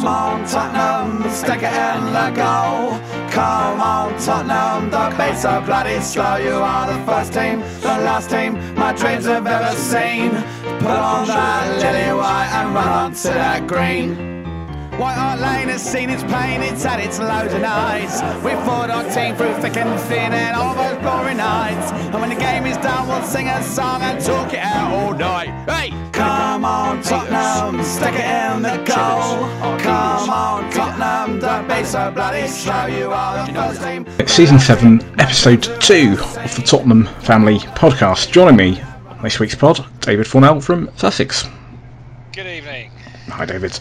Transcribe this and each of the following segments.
Come on, Tottenham, stick it in the goal. Come on, Tottenham, the beats are bloody slow. You are the first team, the last team my dreams have ever seen. Put on that lily white and run on to that green. White Hart Lane has seen its pain, it's had its lows and highs. We fought our team through thick and thin and all those glory nights. And when the game is done, we'll sing a song and talk it out all night. Hey! Come on, Tottenham, stick it in the goal. Come on, Tottenham, don't be so bloody slow. You are the first team. Season 7, Episode 2 of the Tottenham Family Podcast. Joining me on this week's pod, David Fournel from Sussex. Good evening. Hi, David.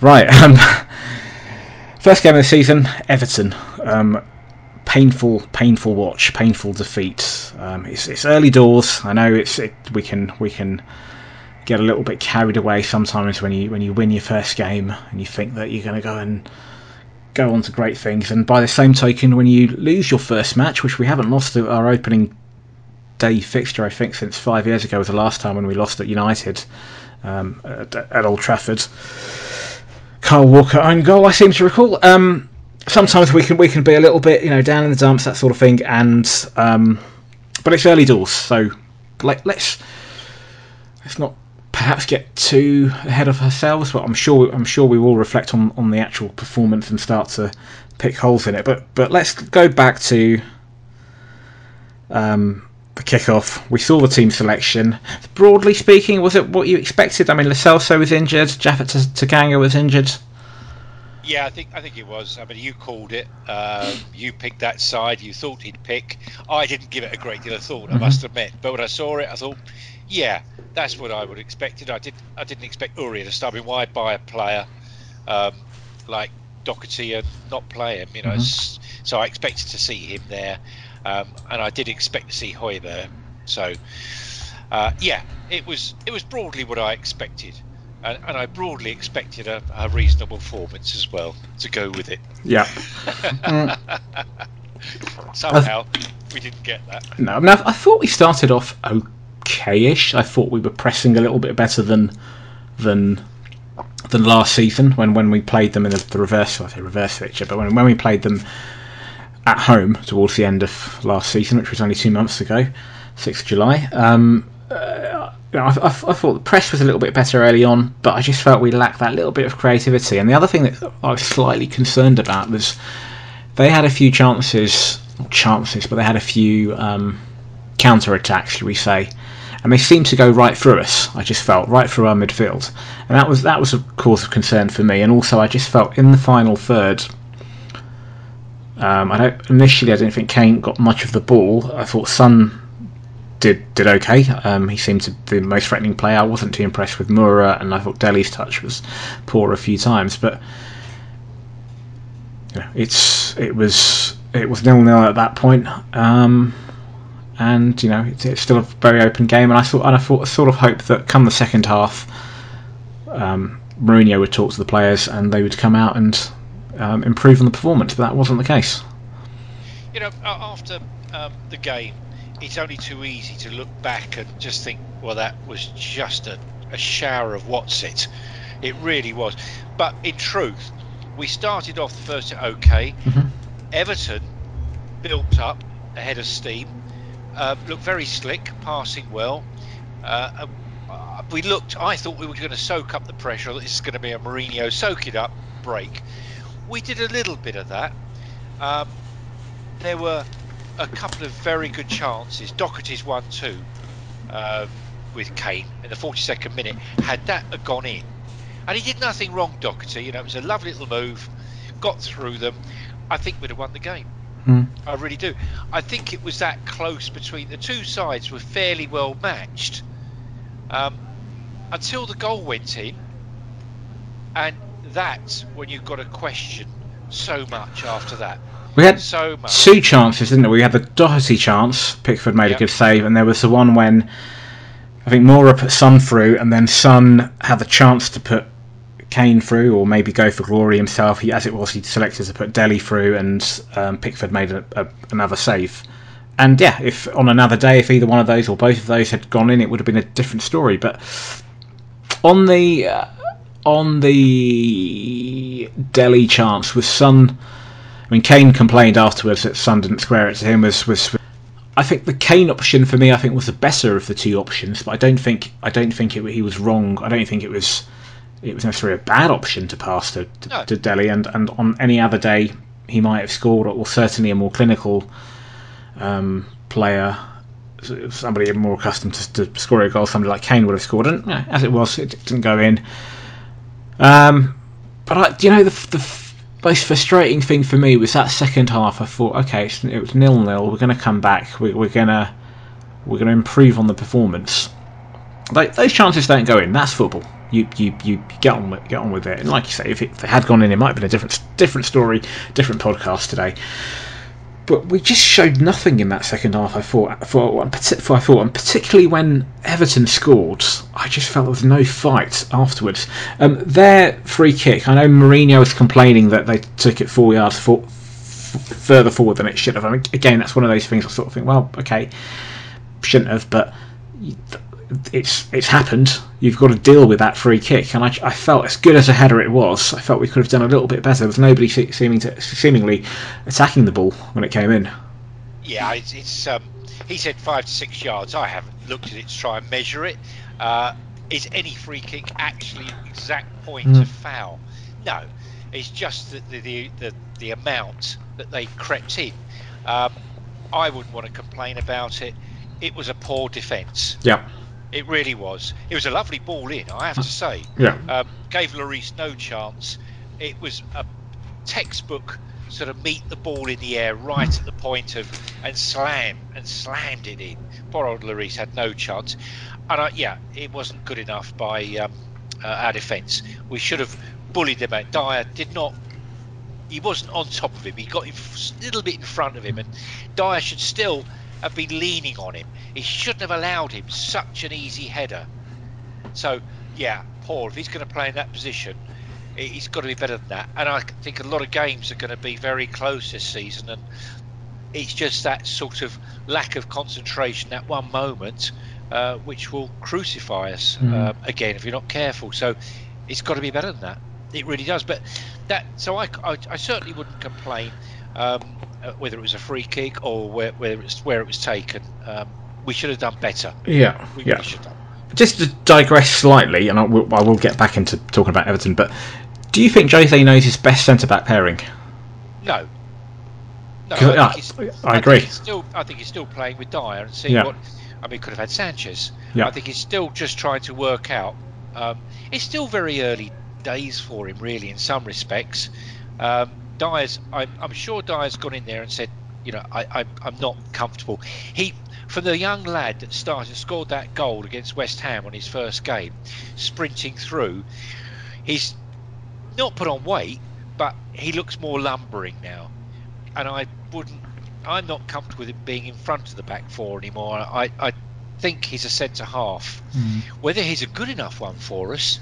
Right, um, first game of the season, Everton. Um, painful, painful watch, painful defeat. Um, it's, it's early doors. I know it's it, we can we can get a little bit carried away sometimes when you when you win your first game and you think that you're going to go and go on to great things. And by the same token, when you lose your first match, which we haven't lost our opening day fixture, I think, since five years ago was the last time when we lost at United um, at, at Old Trafford. Kyle Walker own goal, I seem to recall. Um, sometimes we can we can be a little bit you know down in the dumps that sort of thing, and um, but it's early doors, so like let's let's not perhaps get too ahead of ourselves. But I'm sure I'm sure we will reflect on, on the actual performance and start to pick holes in it. But but let's go back to um, the kickoff. We saw the team selection. Broadly speaking, was it what you expected? I mean, Lo Celso was injured, Japhet Tanganga was injured. Yeah, I think I think it was. I mean, you called it. Um, you picked that side. You thought he'd pick. I didn't give it a great deal of thought. I Mhm. must admit. But when I saw it, I thought, yeah, that's what I would have expected. I did. I didn't expect Uri to start. I mean, why buy a player um, like Doherty and not play him? You know, Mhm. so I expected to see him there, um, and I did expect to see Hoy there. So, uh, yeah, it was it was broadly what I expected. And, and I broadly expected a, a reasonable performance as well to go with it. Yeah. Mm, Somehow, we didn't get that. no, I, mean, I, I thought we started off okay-ish. I thought we were pressing a little bit better than than than last season when, when we played them in the, the reverse. I say reverse fixture, but when when we played them at home towards the end of last season, which was only two months ago, sixth July. Um, uh, you know, I, I, I thought the press was a little bit better early on, but I just felt we lacked that little bit of creativity. And the other thing that I was slightly concerned about was they had a few chances, chances, but they had a few um, counter attacks, should we say? And they seemed to go right through us. I just felt right through our midfield, and that was that was a cause of concern for me. And also, I just felt in the final third. Um, I don't initially. I didn't think Kane got much of the ball. I thought Son did did okay. Um, he seemed to be the most threatening player. I wasn't too impressed with Moura, and I thought Dele's touch was poor a few times. But you know, it's it was it was nil nil at that point. Um, and you know it's, it's still a very open game. And I thought and I thought sort of hoped that come the second half, um, Mourinho would talk to the players and they would come out and um, improve on the performance. But that wasn't the case. You know, after um, the game, it's only too easy to look back and just think, well, that was just a, a shower of what's it. It really was. But in truth, we started off the first okay. Mhm. Everton built up ahead of steam, uh, looked very slick, passing well. Uh, uh, we looked, I thought we were going to soak up the pressure. This is going to be a Mourinho soak it up break. We did a little bit of that. Um, there were a couple of very good chances. Doherty's one too, um, with Kane in the 42nd minute. Had that gone in, and he did nothing wrong, Doherty. You know, it was a lovely little move, got through them. I think we'd have won the game. Hmm. I really do. I think it was that close between the two sides were fairly well matched um, until the goal went in, and that's when you've got to question so much after that. We had So much. two chances, didn't we? We had the Doherty chance. Pickford made a good save, and there was the one when I think Moura put Son through, and then Son had the chance to put Kane through, or maybe go for glory himself. He, as it was, he selected to put Dele through, and um, Pickford made a, a, another save. And yeah, if on another day, if either one of those or both of those had gone in, it would have been a different story. But on the uh, on the Dele chance with Son, I mean, Kane complained afterwards that Son didn't square it to him. Was was I think the Kane option for me, I think was the better of the two options, but I don't think I don't think it, he was wrong. I don't think it was it was necessarily a bad option to pass to to, No. to Dele, and and on any other day he might have scored, or certainly a more clinical um, player, somebody more accustomed to, to scoring a goal, somebody like Kane would have scored. And yeah, as it was, it didn't go in. Um, but I, do you know the, the most frustrating thing for me was that second half. I thought, okay, it's- it was nil nil. We're going to come back. We, we're gonna we're gonna improve on the performance. Like, those chances don't go in. That's football. You, you, you get on with get on with it. And like you say, if it, if had gone in, it might have been a different different story, different podcast today. But we just showed nothing in that second half. I thought, for, for I thought, and particularly when Everton scored, I just felt there was no fight afterwards. Um, their free kick, I know Mourinho was complaining that they took it four yards for, f- further forward than it should have. I mean, again, that's one of those things I sort of think, well, okay, shouldn't have, but it's it's happened. You've got to deal with that free kick, and I, I felt as good as a header it was. I felt we could have done a little bit better. There was nobody se- seeming to seemingly attacking the ball when it came in. Yeah, it's, it's um, he said five to six yards. I haven't looked at it to try and measure it. Uh, is any free kick actually exact point Mm. of foul? No, it's just the the, the, the, the amount that they crept in. Um, I wouldn't want to complain about it. It was a poor defence. Yeah, It really was. It was a lovely ball in, I have to say. yeah, Um, gave Lloris no chance. It was a textbook sort of meet the ball in the air right at the point of and slam and slammed it in. Poor old Lloris had no chance. And I, yeah, it wasn't good enough by um, uh, our defence. We should have bullied them out. Dier did not. He wasn't on top of him. He got a little bit in front of him, and Dier should still have been leaning on him. He shouldn't have allowed him such an easy header. So, yeah, Paul, if he's going to play in that position, he- he's got to be better than that. And I think a lot of games are going to be very close this season, and it's just that sort of lack of concentration, that one moment, uh, which will crucify us Mm. uh, again if you're not careful. So, it's got to be better than that. It really does. But that, so I, I, I certainly wouldn't complain um, whether it was a free kick or where, where it was where it was taken. Um, we should have done better. yeah, We yeah. really. Just to digress slightly, and I will, I will get back into talking about Everton. But do you think Jose knows his best centre back pairing? No. No, I, I think agree. still, I think he's still playing with Dier and seeing Yeah. what. I mean, he could have had Sanchez. Yeah. I think he's still just trying to work out. Um, it's still very early days for him, really, in some respects. Um, Dier's, I'm, I'm sure Dier's gone in there and said, you know, I, I, I'm not comfortable. He, for the young lad that started, scored that goal against West Ham on his first game, sprinting through, he's not put on weight, but he looks more lumbering now. And I wouldn't, I'm not comfortable with him being in front of the back four anymore. I, I think he's a centre half. Hmm. Whether he's a good enough one for us,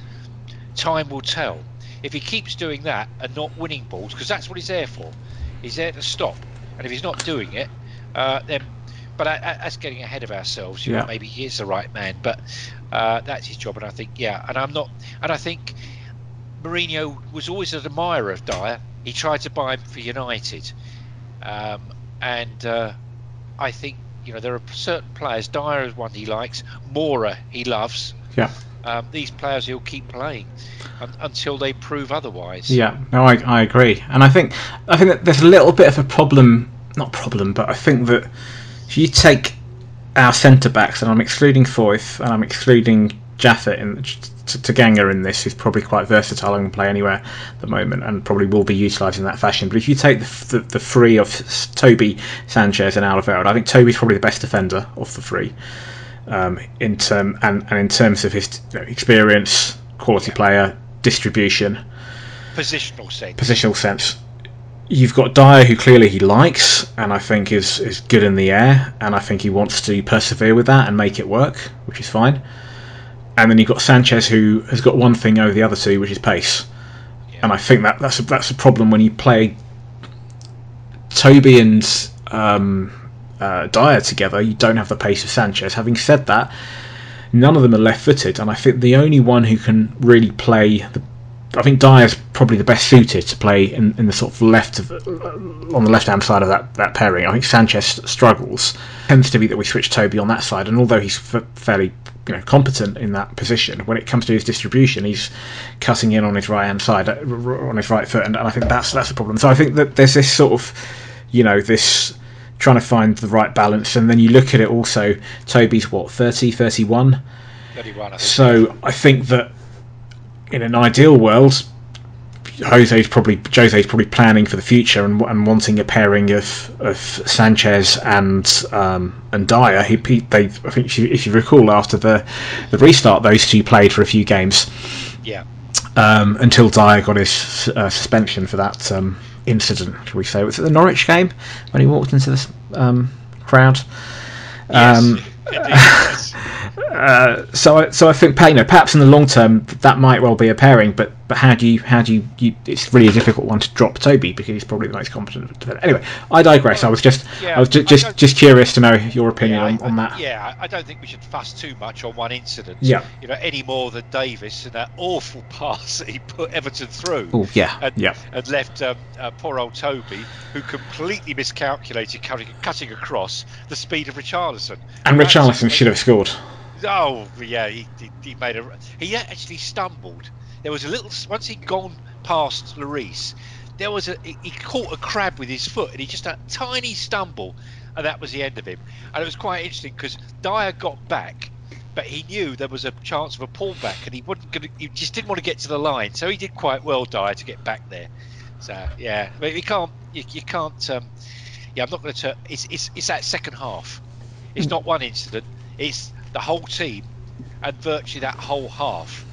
time will tell. If he keeps doing that and not winning balls, because that's what he's there for, he's there to stop. And if he's not doing it, uh, then. But I, I, that's getting ahead of ourselves. You know, maybe he is the right man, but uh, that's his job. And I think, yeah, and I'm not. And I think Mourinho was always an admirer of Dier. He tried to buy him for United, um, and uh, I think you know there are certain players. Dier is one he likes. Moura he loves. Yeah. Um, these players he'll keep playing un- until they prove otherwise. Yeah, no, I, I agree, and I think I think that there's a little bit of a problem, not problem, but I think that if you take our centre backs, and I'm excluding Foyth, and I'm excluding Japhet and T- Tanganga in this, who's probably quite versatile and can play anywhere at the moment, and probably will be utilised in that fashion. But if you take the, the, the three of Toby, Sanchez, and Alvaro, I think Toby's probably the best defender of the three. Um, in term and, and in terms of his you know, experience, quality player, distribution, Positional sense. positional sense. You've got Dier, who clearly he likes, and I think is is good in the air, and I think he wants to persevere with that and make it work, which is fine. And then you've got Sanchez, who has got one thing over the other two, which is pace. Yeah. And I think that that's a, that's a problem when you play Toby and um, uh, Dier together. You don't have the pace of Sanchez. Having said that, none of them are left-footed, and I think the only one who can really play the I think Dier's probably the best suited to play in, in the sort of left of, on the left hand side of that, that pairing. I think Sanchez struggles. Tends to be that we switch Toby on that side, and although he's f- fairly you know competent in that position, when it comes to his distribution, he's cutting in on his right hand side, uh, on his right foot, and, and I think that's that's the problem. So I think that there's this sort of you know this trying to find the right balance and then you look at it also toby's what 30 31 31, I so i think that in an ideal world Jose's probably Jose's probably planning for the future and, and wanting a pairing of, of Sanchez and um, and Dier. He, he they I think if you, if you recall after the the restart, those two played for a few games yeah. um, until Dier got his uh, suspension for that um, incident. Shall we say? Was it the Norwich game when he walked into this um, crowd? Um, yes. uh, so, I, so I think you know, perhaps in the long term that might well be a pairing, but but how do you how do you, you it's really a difficult one to drop Toby because he's probably the most competent. defender. Anyway, I digress. I was just Yeah, I was ju- I just just curious to know your opinion Yeah, on, on that. Yeah, I don't think we should fuss too much on one incident. Yeah. You know, any more than Davies and that awful pass that he put Everton through. Oh yeah, and, yeah. and left um, uh, poor old Toby, who completely miscalculated cutting, cutting across the speed of Richarlison. And Richarlison should have scored. Oh yeah, he, he, he made a. He actually stumbled. There was a little once he'd gone past Lloris, there was a he, caught a crab with his foot, and he just a tiny stumble, and that was the end of him. And it was quite interesting because Dier got back, but he knew there was a chance of a pullback, and he wouldn't. Gonna, he just didn't want to get to the line, so he did quite well, Dier, to get back there. So yeah, but you can't. You, you can't. Um, yeah, I'm not going to. It's, it's it's that second half. It's not one incident. It's the whole team and virtually that whole half.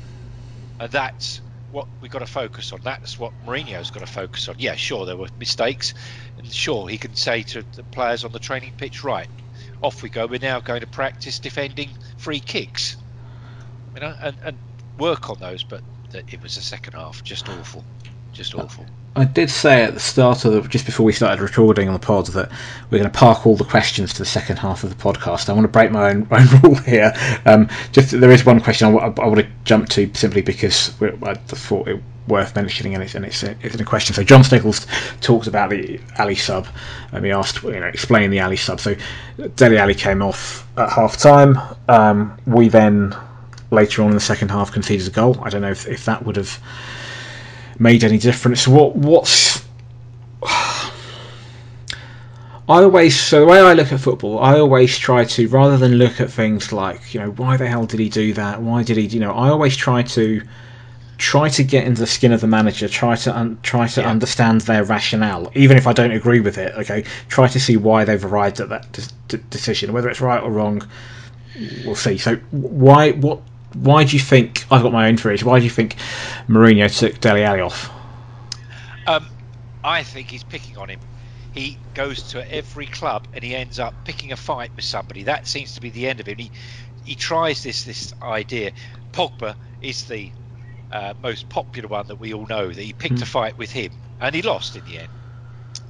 And that's what we've got to focus on. That's what Mourinho's got to focus on. Yeah, sure, there were mistakes. And sure, he can say to the players on the training pitch, right, off we go. We're now going to practice defending free kicks. You know, and, and work on those. But it was the second half. Just awful. Just awful. I did say at the start of the, just before we started recording on the pod that we're going to park all the questions to the second half of the podcast. I want to break my own, own rule here. Um, just there is one question I, want to jump to simply because I thought it worth mentioning, and it's and it's a, it's a question. So Jon Steggles talked about the Alli sub, and he asked, you know, explain the Alli sub. So Dele Alli came off at half time. Um, we then later on in the second half conceded a goal. I don't know if, if that would have made any difference. What what's I always so the way I look at football, I always try to rather than look at things like you know why the hell did he do that? Why did he? You know, I always try to try to get into the skin of the manager. Try to un, try to Yeah. understand their rationale, even if I don't agree with it. Okay, try to see why they've arrived at that de- de- decision, whether it's right or wrong. We'll see. So why what? Why do you think I've got my own theories? Why do you think Mourinho took Dele Alli off? Um, I think he's picking on him. He goes to every club and he ends up picking a fight with somebody. That seems to be the end of him. He he tries this this idea. Pogba is the uh, most popular one that we all know. That he picked a fight with him and he lost in the end.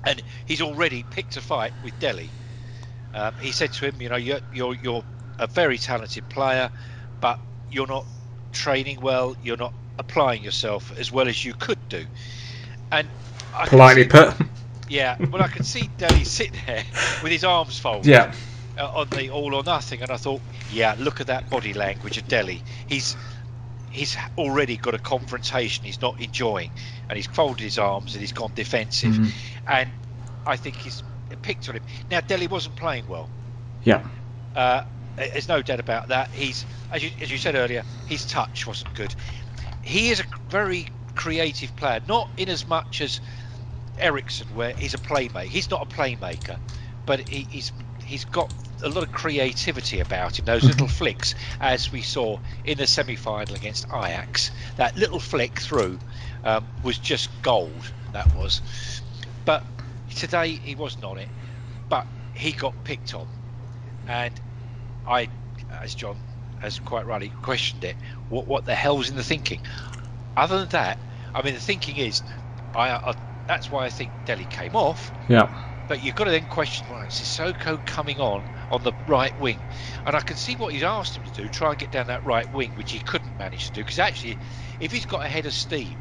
And he's already picked a fight with Dele. Um, he said to him, you know, you're you're you're a very talented player, but you're not training well. You're not applying yourself as well as you could do. And I Politely put. yeah, well, I could see Dele sitting there with his arms folded Yeah. uh, on the all or nothing, and I thought, yeah, look at that body language of Dele. He's he's already got a confrontation he's not enjoying, and he's folded his arms and he's gone defensive, Mhm. and I think he's picked on him. Now Dele wasn't playing well. Yeah. Uh, there's no doubt about that. He's, as you, as you said earlier, his touch wasn't good. He is a very creative player, not in as much as Eriksen, where he's a playmaker. He's not a playmaker, but he, he's he's got a lot of creativity about him. Those little flicks, as we saw in the semi-final against Ajax, that little flick through um, was just gold. That was, but today he wasn't on it. But he got picked on, and I, as John has quite rightly questioned it, what what the hell's in the thinking? Other than that, I mean, the thinking is, I, I that's why I think Delhi came off. Yeah. But you've got to then question, right, Sissoko coming on on the right wing, and I can see what he's asked him to do, try and get down that right wing, which he couldn't manage to do. Because actually, if he's got a head of steam,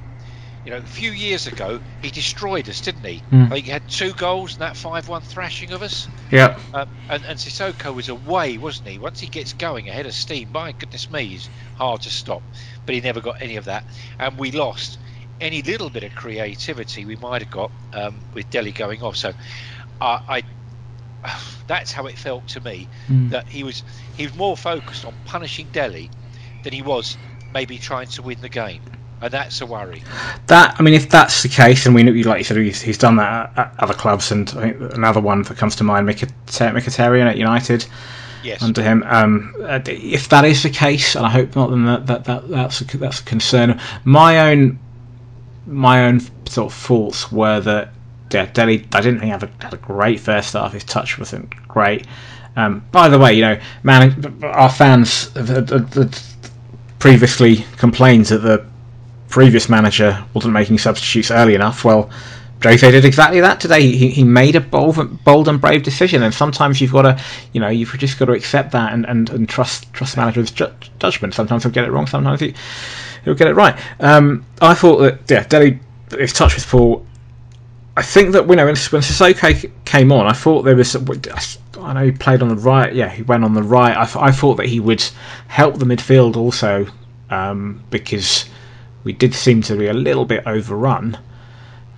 You know, a few years ago he destroyed us, didn't he? Mm. Like he had two goals in that five-one thrashing of us. Yeah. Um, and, and Sissoko was away, wasn't he? Once he gets going ahead of steam, my goodness me, he's hard to stop. But he never got any of that, and we lost any little bit of creativity we might have got um, with Dele going off. So, uh, I that's how it felt to me Mm. that he was he was more focused on punishing Dele than he was maybe trying to win the game, and that's a worry. That I mean, if that's the case, and we know, like you said, he's, he's done that at other clubs, and I think another one that comes to mind, Mkhitar- Mkhitaryan at United Yes. under him. Um, uh, if that is the case, and I hope not, then that, that, that that's a, that's a concern. My own my own sort of thoughts were that yeah, Dele. I didn't think had a, had a great first half. His touch wasn't great. Um, by the way, you know, man, our fans have- have- have previously complained that the previous manager wasn't making substitutes early enough. Well, Jose did exactly that today. He, he made a bold, bold and brave decision, and sometimes you've got to, you know, you've just got to accept that and, and, and trust trust manager's ju- judgment. Sometimes he'll get it wrong, sometimes he, he'll get it right. Um, I thought that yeah, Dele his touch with Paul. I think that you know when, when Sissoko came on, I thought there was. I know he played on the right. Yeah, he went on the right. I, I thought that he would help the midfield also um, because we did seem to be a little bit overrun.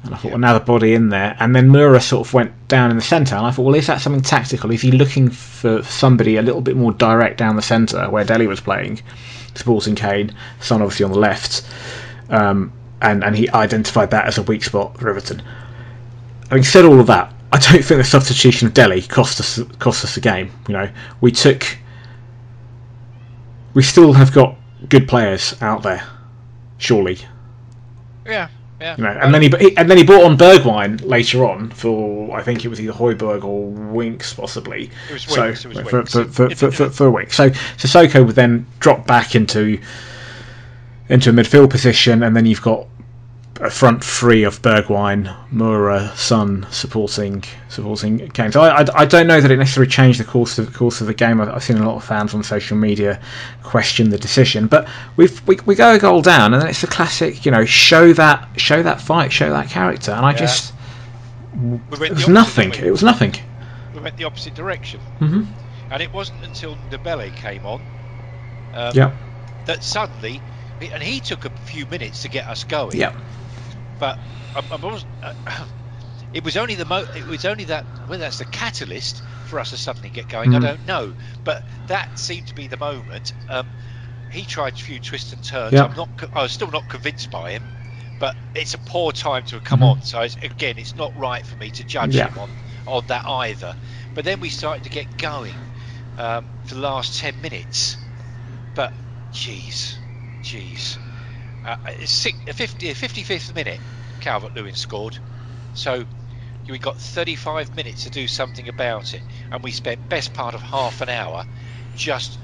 And I thought, well, another body in there. And then Moura sort of went down in the centre. And I thought, well, is that something tactical? Is he looking for somebody a little bit more direct down the centre where Dele was playing? Sporting Kane, Son obviously on the left. Um, and, and he identified that as a weak spot for Everton. Having said all of that, I don't think the substitution of Dele cost us cost us the game. You know, we took. We still have got good players out there, surely. Yeah, yeah. You know, and then he and then he brought on Bergwijn later on for I think it was either Højbjerg or Winks possibly. It was so it was for, Winks. For, for, for, for, a. So Sissoko would then drop back into into a midfield position, and then you've got a front three of Bergwijn, Moura, Son supporting supporting Kane. So I, I, I don't know that it necessarily changed the course of the course of the game. I've, I've seen a lot of fans on social media question the decision, but we've, we we go a goal down, and then it's the classic, you know, show that show that fight, show that character, and I Yeah. just We went it was opposite, nothing. didn't we? It was nothing. we went the opposite direction. hmm And it wasn't until Ndombele came on um, Yeah, that suddenly, and he took a few minutes to get us going. yeah, But I, I wasn't. Uh, it was only the mo. It was only that whether that's the catalyst for us to suddenly get going. I Mhm. don't know. But that seemed to be the moment. Um, he tried a few twists and turns. Yeah. I'm not. I was still not convinced by him. But it's a poor time to have come Mhm. on. So it's, again, it's not right for me to judge Yeah. him on on that either. But then we started to get going um, for the last ten minutes. But jeez, jeez. Uh, it's six, 50, 55th minute, Calvert Lewin scored. So we got 35 minutes to do something about it, and we spent best part of half an hour just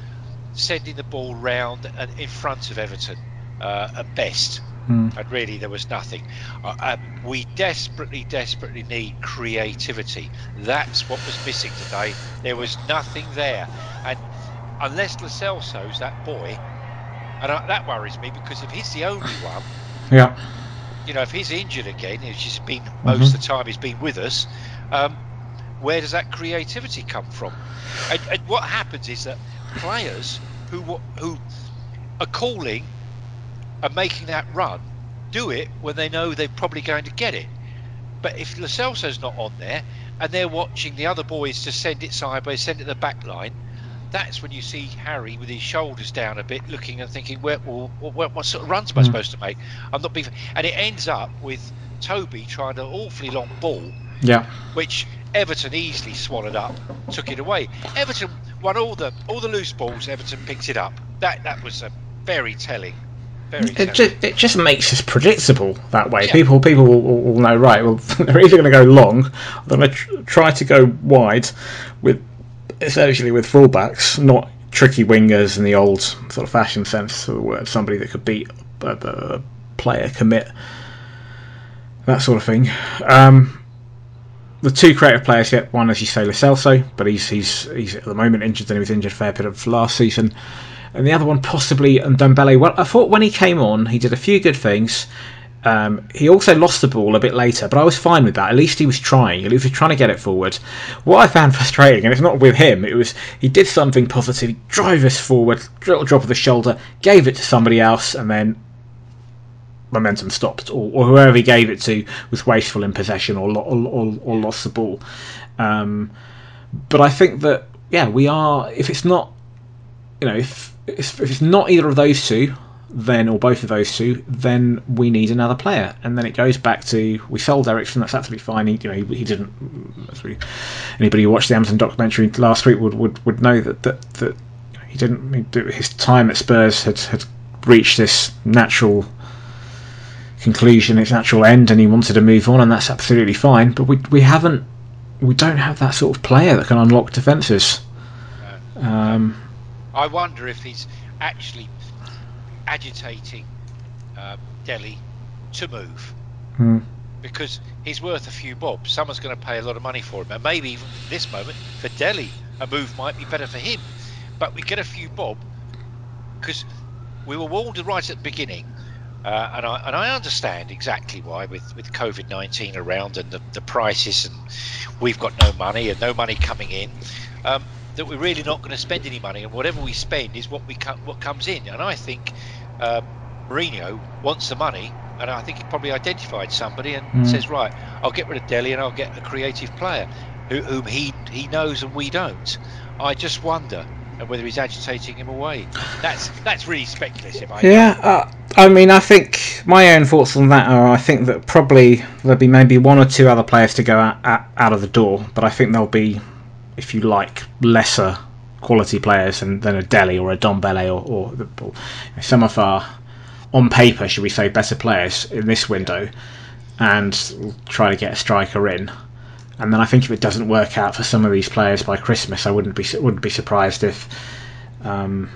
sending the ball round and in front of Everton uh, at best. Mm. And really, there was nothing. Uh, uh, we desperately, desperately need creativity. That's what was missing today. There was nothing there, and unless Lascelles that boy, and uh, that worries me because if he's the only one, yeah. you know, if he's injured again, which he's been most of the time he's been with us, um, where does that creativity come from? And, and what happens is that players who who are calling and making that run do it when they know they're probably going to get it. But if Lo Celso's not on there and they're watching the other boys to send it sideways, send it to the back line, that's when you see Harry with his shoulders down a bit, looking and thinking, "Where, well, what, what sort of runs am I Mm. supposed to make?" I'm not being, and it ends up with Toby trying an awfully long ball, Yeah. which Everton easily swallowed up, took it away. Everton won all the all the loose balls. Everton picked it up. That that was a very telling, very telling. It just, it just makes us predictable that way. Yeah. People people will, will will know right. Well, they're either going to go long, or they're going to tr- try to go wide, with essentially with fullbacks, not tricky wingers in the old sort of fashion sense of the word. Somebody that could beat a, a player, commit that sort of thing. Um, the two creative players yet one, as you say, Lo Celso, but he's he's he's at the moment injured, and he was injured a fair bit of last season and the other one possibly and Dembele. Well, I thought when he came on, he did a few good things. Um, he also lost the ball a bit later, but I was fine with that. At least he was trying. At least he was trying to get it forward. What I found frustrating, and it's not with him, it was he did something positive, drove us forward, little drop of the shoulder, gave it to somebody else, and then momentum stopped, or, or whoever he gave it to was wasteful in possession or or, or, or lost the ball. Um, but I think that yeah, we are. If it's not, you know, if if it's not either of those two, then or both of those two, then we need another player. And then it goes back to we sold Eriksen. That's absolutely fine. He, you know, he, he didn't. Anybody who watched the Amazon documentary last week would would, would know that that that he didn't. His time at Spurs had had reached this natural conclusion, its natural end, and he wanted to move on, and that's absolutely fine. But we we haven't. We don't have that sort of player that can unlock defences. Um, I wonder if he's actually agitating uh, Dele to move. Hmm. Because he's worth a few bob. Someone's going to pay a lot of money for him. And maybe even this moment, for Dele, a move might be better for him. But we get a few bob because we were warned right at the beginning. Uh, and, I, and I understand exactly why with, with COVID 19 around and the, the prices, and we've got no money and no money coming in. Um, that we're really not going to spend any money, and whatever we spend is what we what comes in. And I think uh, Mourinho wants the money, and I think he probably identified somebody and mm. says, right, I'll get rid of Dele and I'll get a creative player who, whom he he knows and we don't. I just wonder whether he's agitating him away. That's that's really speculative. I yeah, uh, I mean, I think my own thoughts on that are I think that probably there'll be maybe one or two other players to go out, out, out of the door, but I think there'll be, if you like, lesser quality players than, than a Dele or a Dombele or, or, or some of our, on paper, should we say, better players in this window, and try to get a striker in. And then I think if it doesn't work out for some of these players by Christmas, I wouldn't be wouldn't be surprised if um,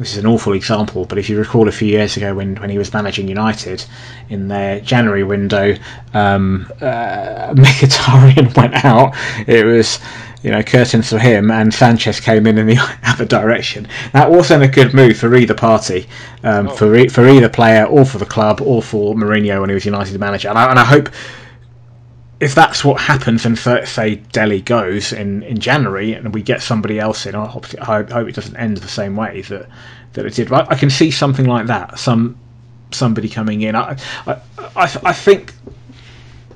this is an awful example, but if you recall a few years ago when, when he was managing United in their January window, um, uh, Mkhitaryan went out. It was you know, curtains for him, and Sanchez came in in the other direction. That wasn't a good move for either party, um, oh. for for either player or for the club or for Mourinho when he was United manager. And I, and I hope if that's what happens, and say Dele goes in, in January, and we get somebody else in, I hope, I hope it doesn't end the same way that that it did. But I can see something like that, some somebody coming in. I I, I, I think.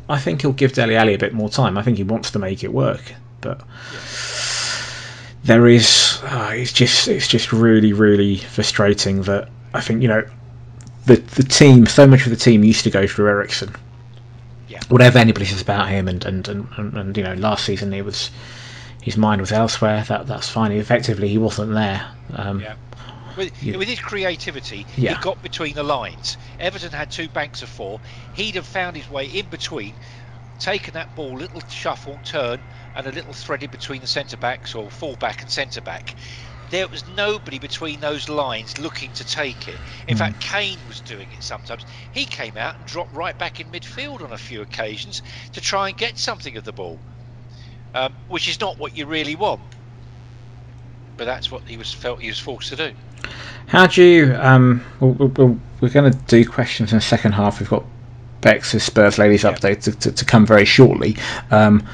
I think he'll give Dele Alli a bit more time. I think he wants to make it work but there is uh, it's just it's just really really frustrating that I think you know the the team so much of the team used to go through Eriksen. Whatever anybody says about him and and, and, and, and you know last season he was his mind was elsewhere. That that's fine. Effectively, he wasn't there. Um, yeah. With, yeah. with, his creativity, yeah. he got between the lines. Everton had two banks of four. He'd have found his way in between, taken that ball, little shuffle, turn, and a little threaded between the centre backs or full back and centre back. There was nobody between those lines looking to take it. In mm. fact, Kane was doing it sometimes. He came out and dropped right back in midfield on a few occasions to try and get something of the ball, um, which is not what you really want. But that's what he was felt he was forced to do. How do you? Um, we we are going to do questions in the second half. We've got Beck's Spurs ladies yeah. update to, to, to, come very shortly. Um,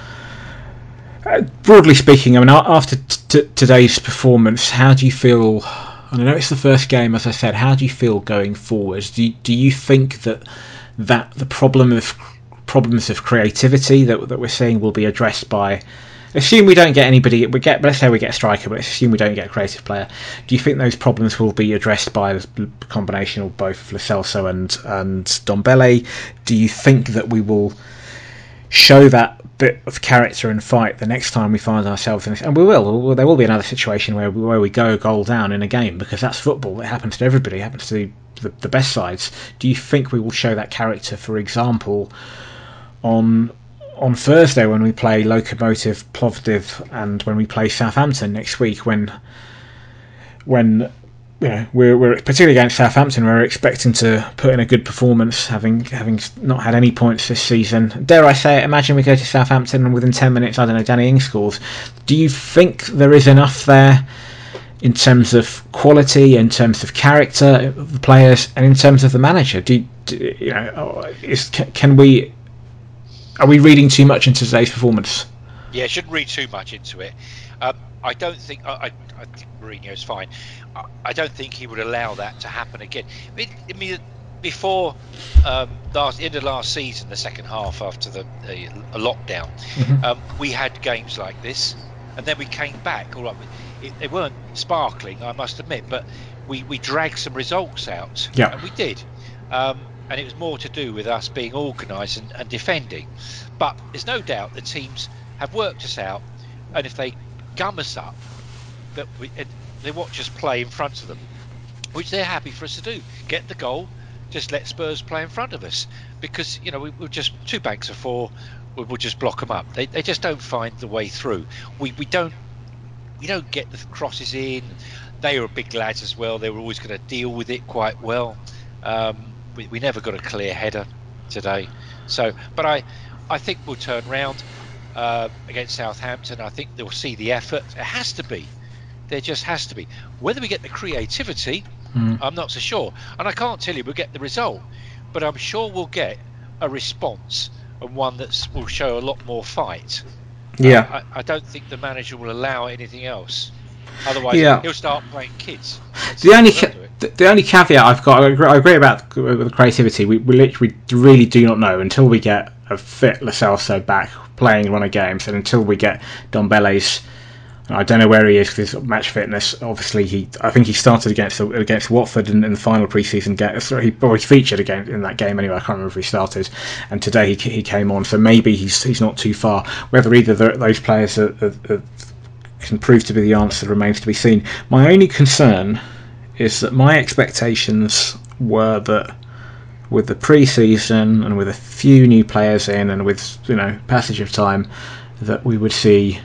Uh, broadly speaking, I mean, after t- today's performance, how do you feel? I know it's the first game, as I said. How do you feel going forward? Do you, do you think that that the problem of problems of creativity that that we're seeing will be addressed by? Assume we don't get anybody. We get let's say we get a striker, but assume we don't get a creative player. Do you think those problems will be addressed by the combination of both Lo Celso and and Dombele? Do you think that we will show that bit of character and fight the next time we find ourselves in this, and we will. There will be another situation where where we go goal down in a game because that's football. It happens to everybody. It happens to the, the best sides. Do you think we will show that character, for example, on on Thursday when we play Lokomotiv Plovdiv and when we play Southampton next week when when you know, we're, we're particularly against Southampton. We're expecting to put in a good performance, having having not had any points this season. Dare I say it? Imagine we go to Southampton and within ten minutes, I don't know, Danny Ings scores. Do you think there is enough there in terms of quality, in terms of character of the players, and in terms of the manager? Do, do you know? Is can, can, we? Are we reading too much into today's performance? Yeah, shouldn't read too much into it. Um, I don't think I, I, I think Mourinho's fine. I, I, don't think he would allow that to happen again. I mean, before um, last end of last season, the second half after the, the lockdown, mm-hmm. um, we had games like this, and then we came back. All right, it, they weren't sparkling, I must admit, but we, we dragged some results out. Yeah. And we did. Um, and it was more to do with us being organised and, and, defending. But there's no doubt the teams have worked us out, and if they gum us up, that we, they watch us play in front of them, which they're happy for us to do. Get the goal, just let Spurs play in front of us, because you know we, we're just two banks of four. We'll just block them up. They, they just don't find the way through. We, we don't we don't get the crosses in. They are big lads as well. They were always going to deal with it quite well. Um, we, we, never got a clear header today. So, but I, I think we'll turn round uh, against Southampton. I think they'll see the effort. It has to be. There just has to be. Whether we get the creativity, mm. I'm not so sure. And I can't tell you we'll get the result, but I'm sure we'll get a response and one that will show a lot more fight. Yeah. I, I, don't think the manager will allow anything else. Otherwise, yeah. he'll start playing kids. the only ca- the, only caveat I've got, I agree, I agree about the creativity. We, we literally really do not know until we get a fit Celso back playing of games, and until we get Ndombele's I don't know where he is because match fitness. Obviously, he I think he started against against Watford in, in the final preseason game. So he, he featured again in that game anyway. I can't remember if he started, and today he, he came on. So maybe he's he's not too far. Whether either the, those players are, are, are, can prove to be the answer remains to be seen. My only concern is that my expectations were that with the pre-season and with a few new players in and with you know passage of time that we would see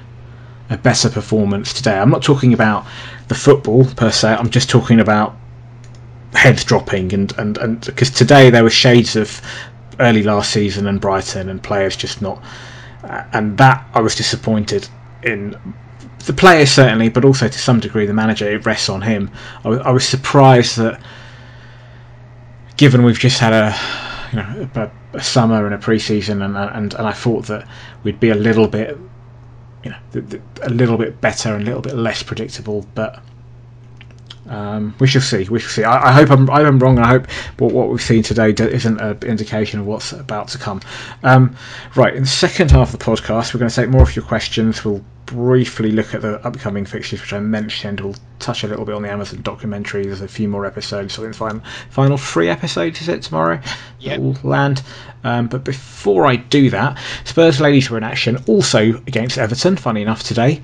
a better performance today. I'm not talking about the football per se. I'm just talking about heads dropping and and and because today there were shades of early last season and Brighton and players just not. And that I was disappointed in. The players certainly, but also to some degree the manager. It rests on him. I I was surprised that, given we've just had a you know a, a summer and a pre-season, and, and and I thought that we'd be a little bit you know, a little bit better and a little bit less predictable. But um, we shall see. We shall see. I, I hope I'm, I'm wrong. I hope what, what we've seen today isn't an indication of what's about to come. Um, right, in the second half of the podcast, we're going to take more of your questions. We'll briefly look at the upcoming fixtures, which I mentioned. We'll touch a little bit on the Amazon documentary. There's a few more episodes. So I think final final three episodes is it tomorrow? Yeah. Will land. Um, but before I do that, Spurs ladies were in action also against Everton. Funny enough today.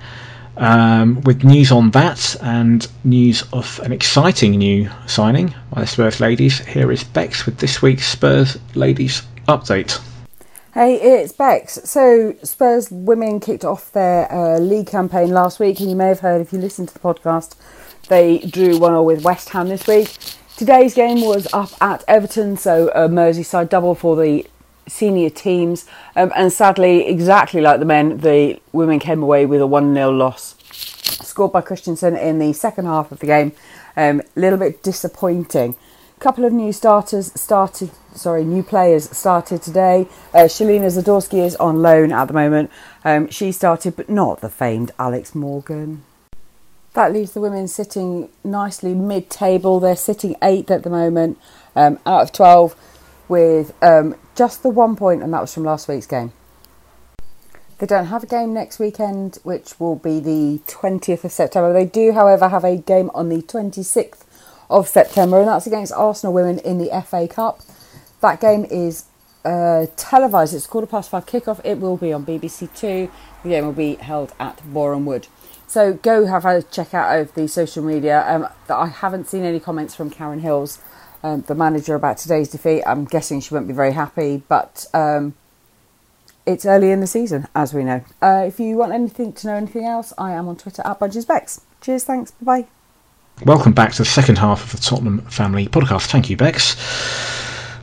Um, with news on that and news of an exciting new signing by the Spurs ladies, here is Bex with this week's Spurs ladies update. Hey, it's Bex. So, Spurs women kicked off their uh, league campaign last week, and you may have heard if you listened to the podcast, they drew 1 0 with West Ham this week. Today's game was up at Everton, so a Merseyside double for the senior teams. Um, and sadly, exactly like the men, the women came away with a 1 0 loss. Scored by Christensen in the second half of the game. A um, little bit disappointing couple of new starters started, sorry, new players started today. Uh, Shalina Zadorsky is on loan at the moment. Um, she started, but not the famed Alex Morgan. That leaves the women sitting nicely mid table. They're sitting eighth at the moment um, out of 12 with um, just the one point, and that was from last week's game. They don't have a game next weekend, which will be the 20th of September. They do, however, have a game on the 26th of September, and that's against Arsenal women in the FA Cup. That game is uh, televised. It's quarter past five kickoff. It will be on BBC Two. The game will be held at Boreham Wood. So go have a check out of the social media. Um, I haven't seen any comments from Karen Hills, um, the manager, about today's defeat. I'm guessing she won't be very happy, but um, it's early in the season, as we know. Uh, if you want anything to know anything else, I am on Twitter at BudgesBex. Cheers, thanks, bye bye. Welcome back to the second half of the Tottenham Family Podcast. Thank you, Bex.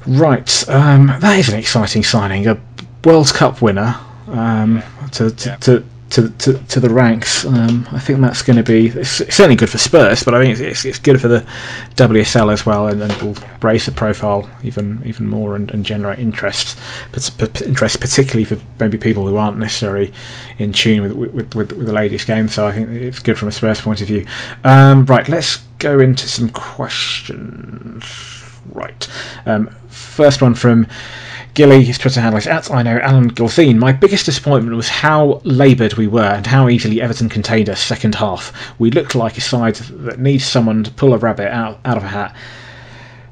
Right, um, that is an exciting signing. A World Cup winner um, to, to, yeah. to, to, to, to the ranks. Um, I think that's going to be it's, certainly good for Spurs, but I think it's, it's, good for the WSL as well, and, and will raise the profile even even more and, and generate interest, but, interest particularly for maybe people who aren't necessarily in tune with with, with, with the ladies' game. So I think it's good from a Spurs point of view. Um, right, let's go into some questions. Right, um, first one from. Gilly, his Twitter handle is at I know Alan Gilthine. My biggest disappointment was how laboured we were and how easily Everton contained us second half. We looked like a side that needs someone to pull a rabbit out, out of a hat.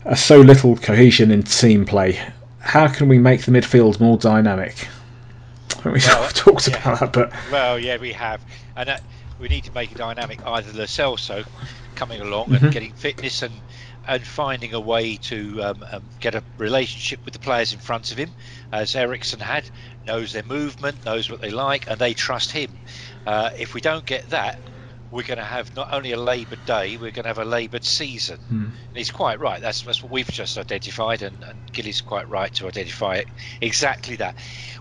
Uh, so little cohesion in team play. How can we make the midfield more dynamic? we well, talked yeah. about that, but well, yeah, we have, and uh, we need to make it dynamic. Either Celso coming along mm-hmm. and getting fitness and and finding a way to um, um, get a relationship with the players in front of him, as Eriksen had, knows their movement, knows what they like, and they trust him. Uh, if we don't get that, we're going to have not only a laboured day, we're going to have a laboured season. Hmm. And he's quite right. That's, that's what we've just identified, and, and Gilly's quite right to identify it exactly that.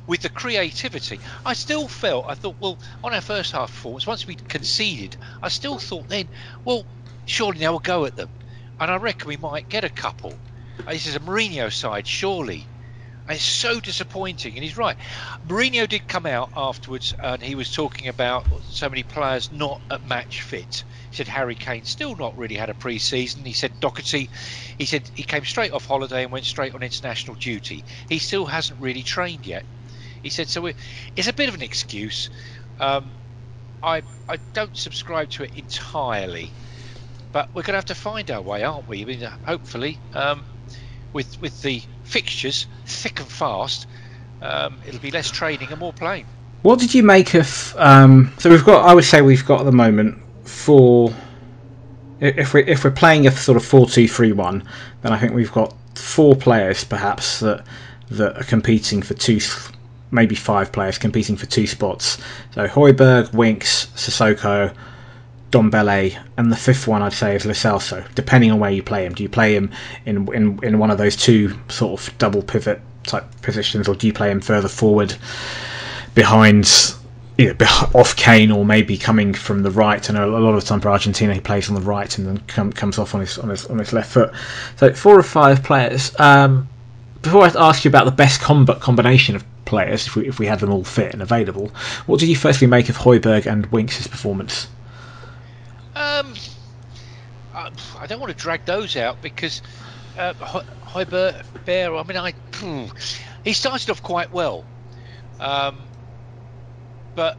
With the creativity, I still felt, I thought, well, on our first half performance, once we conceded, I still thought then, well, surely now we'll go at them and I reckon we might get a couple. This is a Mourinho side, surely. And it's so disappointing, and he's right. Mourinho did come out afterwards, and he was talking about so many players not at match fit. He said Harry Kane still not really had a pre-season. He said Doherty, he said he came straight off holiday and went straight on international duty. He still hasn't really trained yet. He said so. It's a bit of an excuse. Um, I I don't subscribe to it entirely. But we're going to have to find our way, aren't we? I mean, hopefully, um, with with the fixtures thick and fast, um, it'll be less training and more playing. What did you make of? Um, so we've got, I would say, we've got at the moment for if we if we're playing a sort of four two three one, then I think we've got four players perhaps that that are competing for two, maybe five players competing for two spots. So Højbjerg, Winks, Sissoko, Ndombele, and the fifth one I'd say is Lo Celso, depending on where you play him. Do you play him in, in, in one of those two sort of double pivot type positions, or do you play him further forward behind, you know, off Kane, or maybe coming from the right? And a lot of the time for Argentina he plays on the right and then come, comes off on his, on his on his left foot. So four or five players. Um, before I ask you about the best combat combination of players, if we, if we had them all fit and available, what did you firstly make of Højbjerg and Winks' performance? Um, I, I don't want to drag those out because uh, Bear. I mean, I he started off quite well, um, but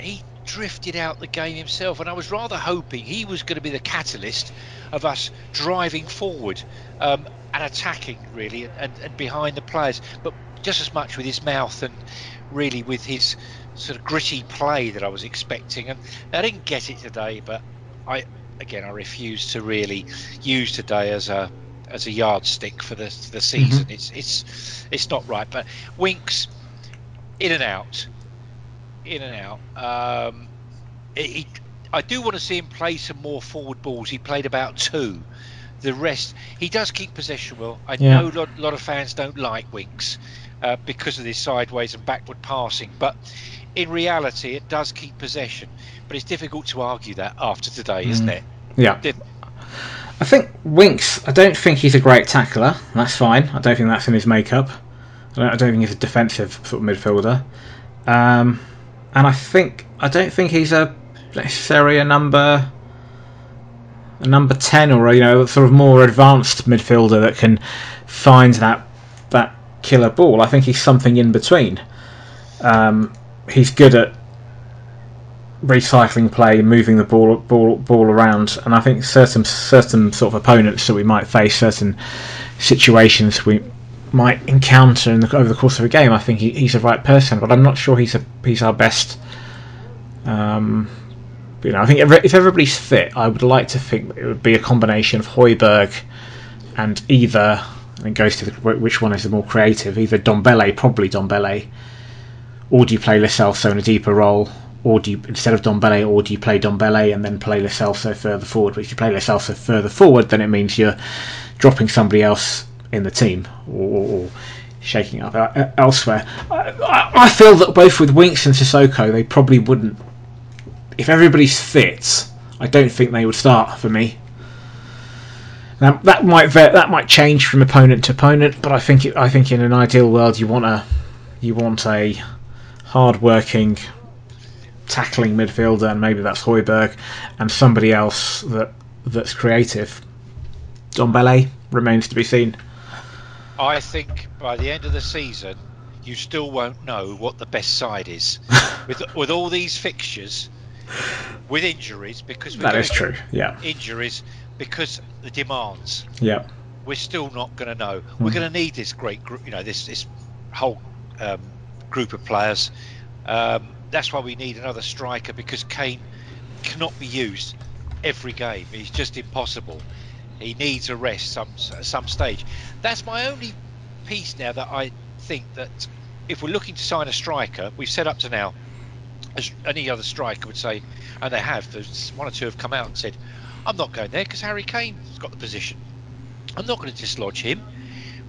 he drifted out the game himself, and I was rather hoping he was going to be the catalyst of us driving forward um, and attacking really, and, and behind the players, but just as much with his mouth and really with his sort of gritty play that I was expecting. And I didn't get it today, but I again I refuse to really use today as a as a yardstick for the the season. Mm-hmm. It's it's it's not right. But Winks in and out, in and out. Um, he, I do want to see him play some more forward balls. He played about two. The rest, he does keep possession well. I yeah. know a lot, lot, of fans don't like Winks uh, because of his sideways and backward passing, but in reality, it does keep possession. But it's difficult to argue that after today, mm. isn't it? Yeah. I think Winks. I don't think he's a great tackler. That's fine. I don't think that's in his makeup. I don't, I don't think he's a defensive sort of midfielder. Um, and I think I don't think he's a necessarily a number a number ten or a, you know sort of more advanced midfielder that can find that that killer ball. I think he's something in between. Um, he's good at recycling play, moving the ball ball ball around, and I think certain certain sort of opponents that we might face, certain situations we might encounter the, over the course of a game, I think he, he's the right person. But I'm not sure he's a he's our best. Um, you know, I think if everybody's fit, I would like to think it would be a combination of Højbjerg and either. And it goes to the, which one is the more creative. Either Ndombele, probably Ndombele, or do you play Lo Celso in a deeper role, or do you instead of Ndombele, or do you play Ndombele and then play Lo Celso further forward? But if you play Lo Celso further forward, then it means you're dropping somebody else in the team, or, or shaking up uh, elsewhere. I, I, feel that both with Winks and Sissoko, they probably wouldn't. If everybody's fit, I don't think they would start for me. Now, that might that might change from opponent to opponent, but I think it, I think in an ideal world you want a you want a hard-working, tackling midfielder, and maybe that's Højbjerg, and somebody else that that's creative. Don Ndombele remains to be seen. I think by the end of the season, you still won't know what the best side is. with with all these fixtures, with injuries, because That is true. Yeah. Injuries because the demands. Yeah. We're still not going to know. We're going to need this great group. You know, this this whole um, group of players. Um, that's why we need another striker because Kane cannot be used every game. It's just impossible. He needs a rest some at some stage. That's my only piece now that I think that if we're looking to sign a striker, we've said up to now, as any other striker would say, and they have. There's one or two have come out and said, "I'm not going there because Harry Kane's got the position. I'm not going to dislodge him."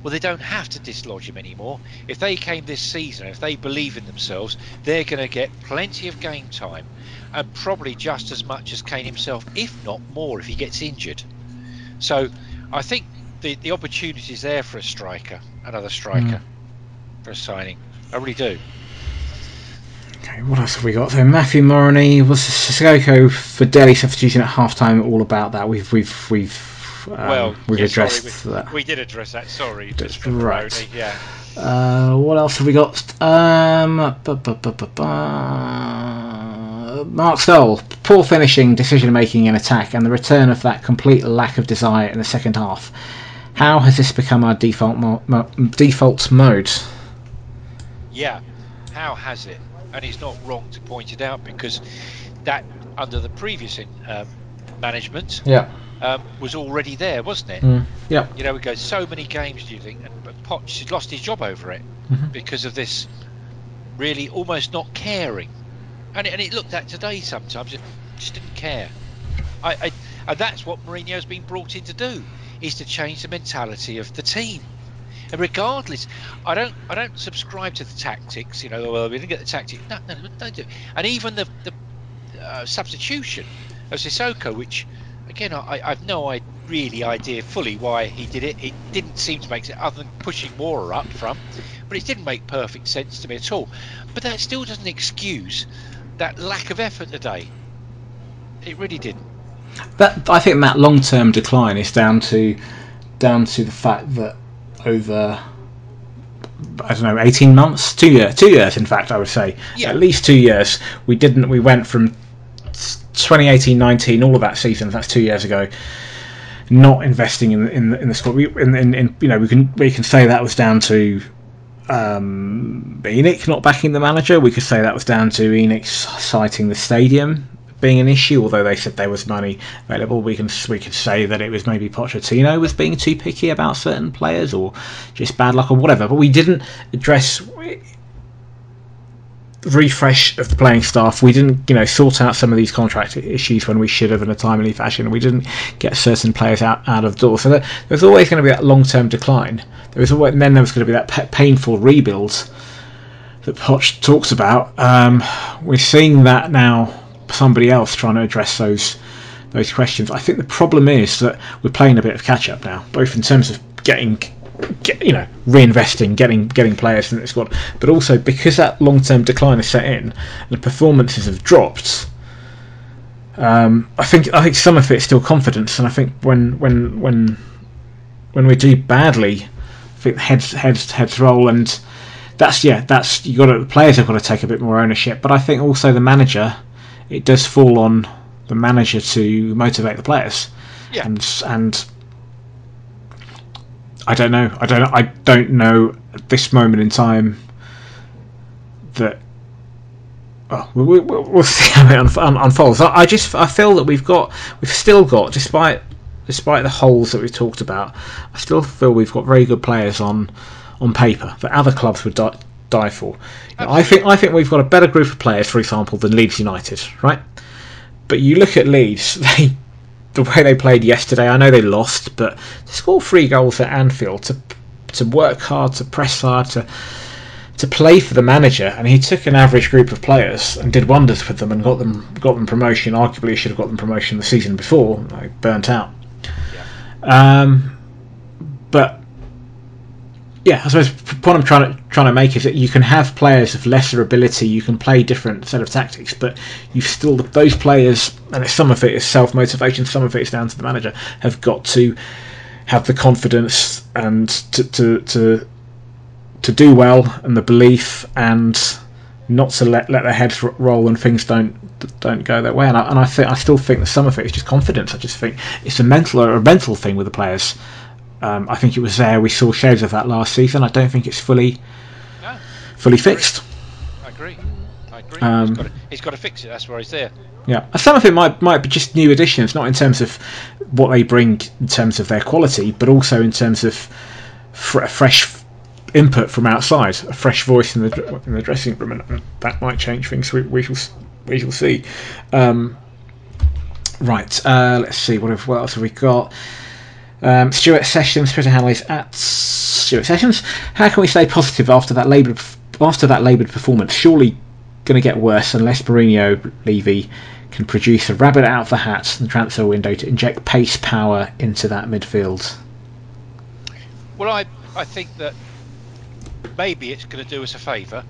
Well, they don't have to dislodge him anymore. If they came this season, if they believe in themselves, they're going to get plenty of game time, and probably just as much as Kane himself, if not more, if he gets injured. So, I think the the opportunity is there for a striker, another striker, hmm. for a signing. I really do. Okay, what else have we got? So Matthew Moroney was Sissoko for Dele substitution at half time. All about that. We've we've we've um, well, we've yeah, addressed sorry, we, that. we did address that. Sorry, just right. Maroney, Yeah. Uh, what else have we got? Um, bu- bu- bu- Mark Stoll, poor finishing, decision making in attack, and the return of that complete lack of desire in the second half. How has this become our default mo- mo- default mode? Yeah, how has it? And he's not wrong to point it out because that under the previous in, um, management Yeah. um, was already there, wasn't it? Mm. Yeah. You know, we go so many games. Do you think? And but Poch has lost his job over it Mhm. because of this really almost not caring, and it, and it looked at today sometimes. It just didn't care. I, I and that's what Mourinho's been brought in to do is to change the mentality of the team. And regardless, I don't I don't subscribe to the tactics. You know, well we didn't get the tactic. No, no, no, don't do. It. And even the the uh, substitution of Sissoko, which again I, I've no I really idea fully why he did it. It didn't seem to make sense other than pushing Moura up front, but it didn't make perfect sense to me at all. But that still doesn't excuse that lack of effort today. It really didn't. That I think that long term decline is down to down to the fact that over I don't know eighteen months, two years, two years in fact I would say Yeah. at least two years. We didn't. We went from 2018-19, all of that season. That's two years ago. Not investing in in, in the squad. We, in, in, in, you know we can we can say that was down to um, ENIC not backing the manager. We could say that was down to ENIC citing the stadium being an issue, although they said there was money available. We can we could say that it was maybe Pochettino was being too picky about certain players, or just bad luck, or whatever. But we didn't address refresh of the playing staff. We didn't, you know, sort out some of these contract issues when we should have in a timely fashion. We didn't get certain players out, out of door. So there, there was always going to be that long term decline. There was always, and then there was going to be that pa- painful rebuild that Poch talks about. Um, we're seeing that now. Somebody else trying to address those those questions. I think the problem is that we're playing a bit of catch up now, both in terms of getting get, you know reinvesting, getting getting players in the squad, but also because that long term decline is set in and the performances have dropped. Um, I think I think some of it's still confidence, and I think when when when when we do badly, I think heads heads heads roll, and that's yeah, that's you got to the players have got to take a bit more ownership, but I think also the manager, it does fall on the manager to motivate the players, Yeah. and and I don't know. I don't. I don't know at this moment in time that. We, we, we'll see how it unfolds. I, I just I feel that we've got we've still got despite despite the holes that we've talked about. I still feel we've got very good players on on paper that other clubs would die, die for. Know, I think I think we've got a better group of players, for example, than Leeds United, right? But you look at Leeds, they the way they played yesterday. I know they lost, but to score three goals at Anfield to to work hard, to press hard, to to play for the manager, and he took an average group of players and did wonders with them and got them got them promotion. Arguably, should have got them promotion the season before. Like, burnt out. Yeah. Um, yeah, I suppose the point I'm trying to trying to make is that you can have players of lesser ability, you can play different set of tactics, but you still those players, and some of it is self motivation, some of it is down to the manager, have got to have the confidence and to to to to do well and the belief and not to let let their heads roll when things don't don't go their way. And I and I think I still think that some of it is just confidence. I just think it's a mental a mental thing with the players. Um, I think it was there. We saw shades of that last season. I don't think it's fully no, fully fixed. I agree. I agree. Um, he's, got to, he's got to fix it. That's why he's there. Yeah, some of it might might be just new additions, not in terms of what they bring in terms of their quality, but also in terms of fr- fresh input from outside, a fresh voice in the in the dressing room, and that might change things. We, we shall we shall see. Um, right, uh, let's see what, have, what else have we got. Um, Stuart Sessions, Twitter handle is at Stuart Sessions. How can we stay positive after that laboured after that laboured performance? Surely going to get worse unless Mourinho Levy can produce a rabbit out of the hat in the transfer window to inject pace power into that midfield. Well, I I think that maybe it's going to do us a favour.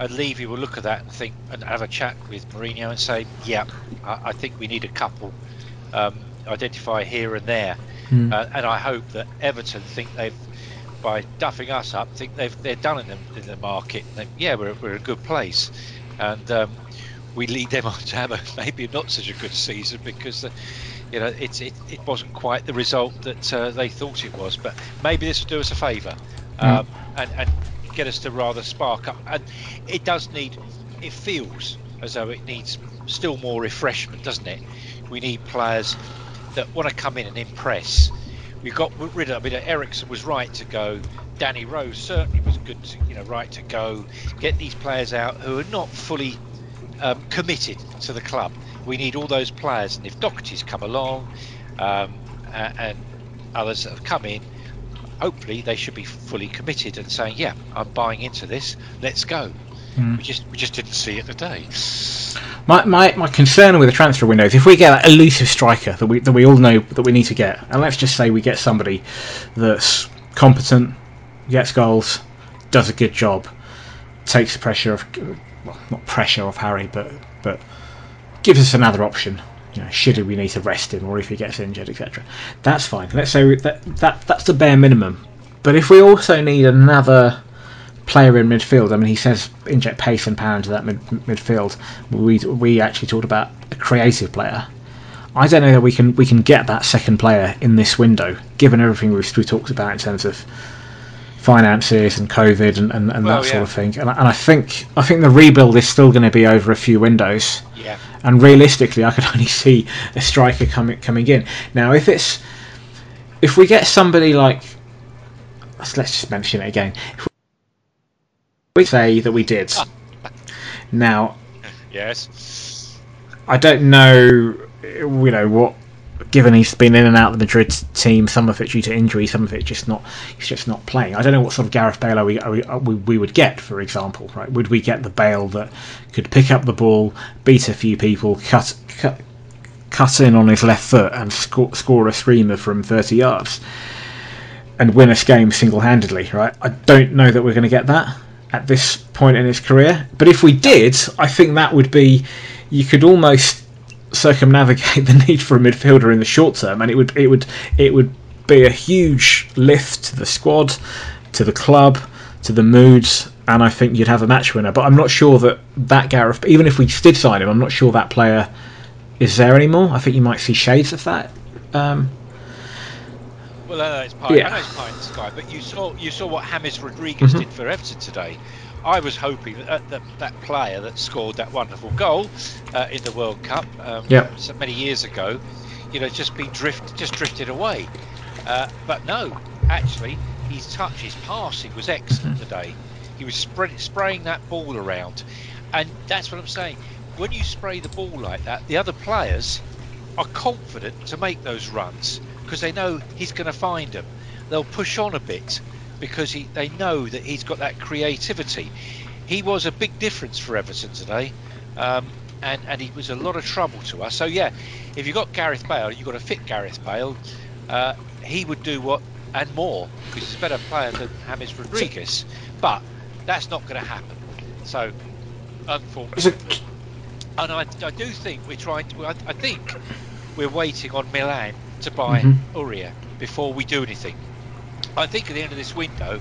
And Levy will look at that and think and have a chat with Mourinho and say, yeah, I, I think we need a couple, um, identify here and there. Mm. Uh, and I hope that Everton think they've, by duffing us up, think they've they're done in the, in the market. They, yeah, we're, we're a good place, and um, we lead them on to have a, maybe not such a good season because. Uh, you know, it, it, it wasn't quite the result that uh, they thought it was, but maybe this will do us a favour. Hmm. Um, and, and get us to rather spark up. And it does need, it feels as though it needs still more refreshment, doesn't it? We need players that want to come in and impress. We got rid of. I mean, Eriksen was right to go. Danny Rose certainly was good, to, you know, right to go. Get these players out who are not fully um, committed to the club. We need all those players, and if Doherty's come along, um, and others have come in, hopefully they should be fully committed and saying, "Yeah, I'm buying into this. Let's go." Mm. We just we just didn't see it today. My, my, my concern with the transfer window is if we get that elusive striker that we that we all know that we need to get, and let's just say we get somebody that's competent, gets goals, does a good job, takes the pressure off, well, not pressure off Harry, but but gives us another option you know, should we need to rest him or if he gets injured, etc. That's fine. Let's say that, that that's the bare minimum. But if we also need another player in midfield, I mean, he says inject pace and power into that mid, midfield. We we actually talked about a creative player. I don't know that we can we can get that second player in this window, given everything we've, we talked about in terms of finances and COVID and, and, and well, that sort of thing. And, and I think I think the rebuild is still going to be over a few windows. Yeah. And realistically, I could only see a striker coming coming in. Now, if it's if we get somebody like let's, let's just mention it again. If we say that we did. Ah. now. Yes. I don't know, you know what given he's been in and out of the Madrid team, some of it due to injury, some of it just not he's just not playing. I don't know what sort of Gareth Bale are we, are we, are we, we, would get, for example. Right? Would we get the Bale that could pick up the ball, beat a few people, cut cut, cut in on his left foot, and score, score a screamer from 30 yards, and win us game single-handedly? Right? I don't know that we're going to get that at this point in his career. But if we did, I think that would be you could almost circumnavigate the need for a midfielder in the short term, and it would it would it would be a huge lift to the squad, to the club, to the moods, and I think you'd have a match winner. But I'm not sure that that Gareth, even if we did sign him, I'm not sure that player is there anymore. I think you might see shades of that. Um, well, I know it's pie, yeah. I know it's pie in the sky, but you saw you saw what James Rodriguez mm-hmm. did for Everton today. I was hoping that that, that player that scored that wonderful goal uh, in the World Cup um, so many years ago, you know, just be drift, just drifted away. Uh, but no, actually, his touch, his passing was excellent mm-hmm. today. He was spread, spraying that ball around, and that's what I'm saying. When you spray the ball like that, the other players are confident to make those runs because they know he's going to find them. They'll push on a bit because he, they know that he's got that creativity. He was a big difference for Everton today, um, and and he was a lot of trouble to us. So yeah, if you've got Gareth Bale, you've got to fit Gareth Bale. Uh, he would do what and more because he's a better player than James Rodriguez, but that's not going to happen. So unfortunately, and I, I do think we're trying to. I, I think we're waiting on Milan to buy mm-hmm. Aurier before we do anything. I think at the end of this window,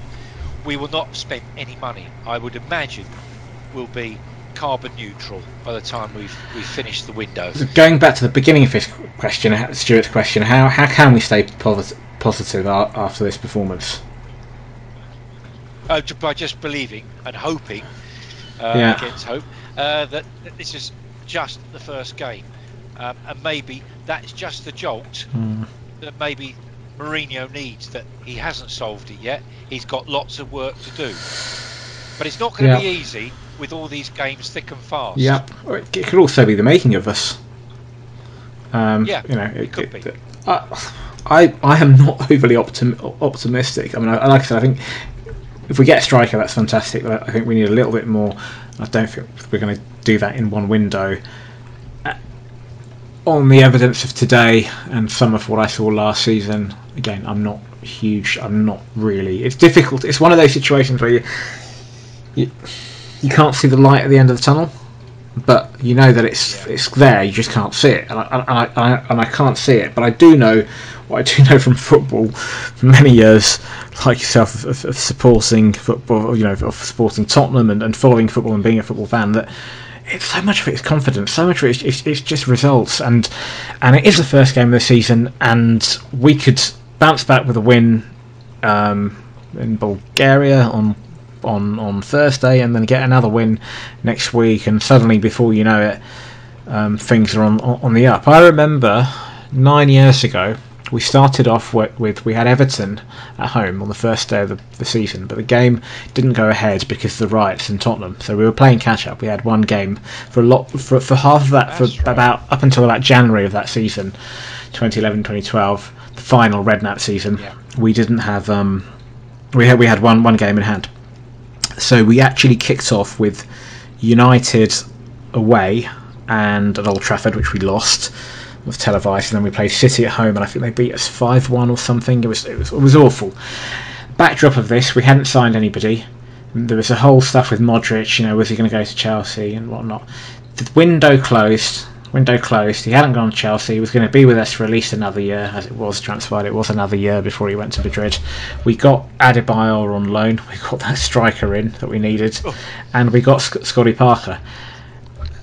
we will not spend any money. I would imagine we'll be carbon neutral by the time we've we've finished the window. Going back to the beginning of this question, Stuart's question, how how can we stay positive after this performance? Uh, by just believing and hoping uh, yeah. against hope uh, that, that, this is just the first game, um, and maybe that's just the jolt mm. that maybe Mourinho needs that he hasn't solved it yet. He's got lots of work to do. But it's not going to yeah. be easy with all these games thick and fast. Yeah, it could also be the making of us. Um, yeah, you know, it, it could it, be. I, I, I am not overly optim- optimistic. I mean, I, like I said, I think if we get a striker, that's fantastic. But I think we need a little bit more. I don't think we're going to do that in one window on the evidence of today and some of what I saw last season, again, I'm not huge. I'm not really. It's difficult. It's one of those situations where you you, you can't see the light at the end of the tunnel, but you know that it's it's there. You just can't see it, and I, and I, I, and I can't see it. But I do know what I do know from football, from many years, like yourself, of, of supporting football. You know, of supporting Tottenham and, and following football and being a football fan that it's so much of it is confidence, so much of it is, it's just results, and and it is the first game of the season, and we could bounce back with a win um, in Bulgaria on on on Thursday, and then get another win next week, and suddenly, before you know it, um, things are on on the up. I remember nine years ago we started off with, with, we had Everton at home on the first day of the, the, season, but the game didn't go ahead because of the riots in Tottenham. So we were playing catch up. We had one game for a lot for, for half of that That's for right. about up until about January of that season, 2011-2012, the final red Redknapp season. Yeah. We didn't have um, we had we had one one game in hand. So we actually kicked off with United away and at Old Trafford, which we lost was televised, and then we played City at home, and I think they beat us five one or something. It was, it was it was awful. Backdrop of this, we hadn't signed anybody. There was a whole stuff with Modric. You know, was he going to go to Chelsea and whatnot? The window closed. Window closed. He hadn't gone to Chelsea. He was going to be with us for at least another year, as it was transpired. It was another year before he went to Madrid. We got Adebayor on loan. We got that striker in that we needed, oh. and we got Sc- Scotty Parker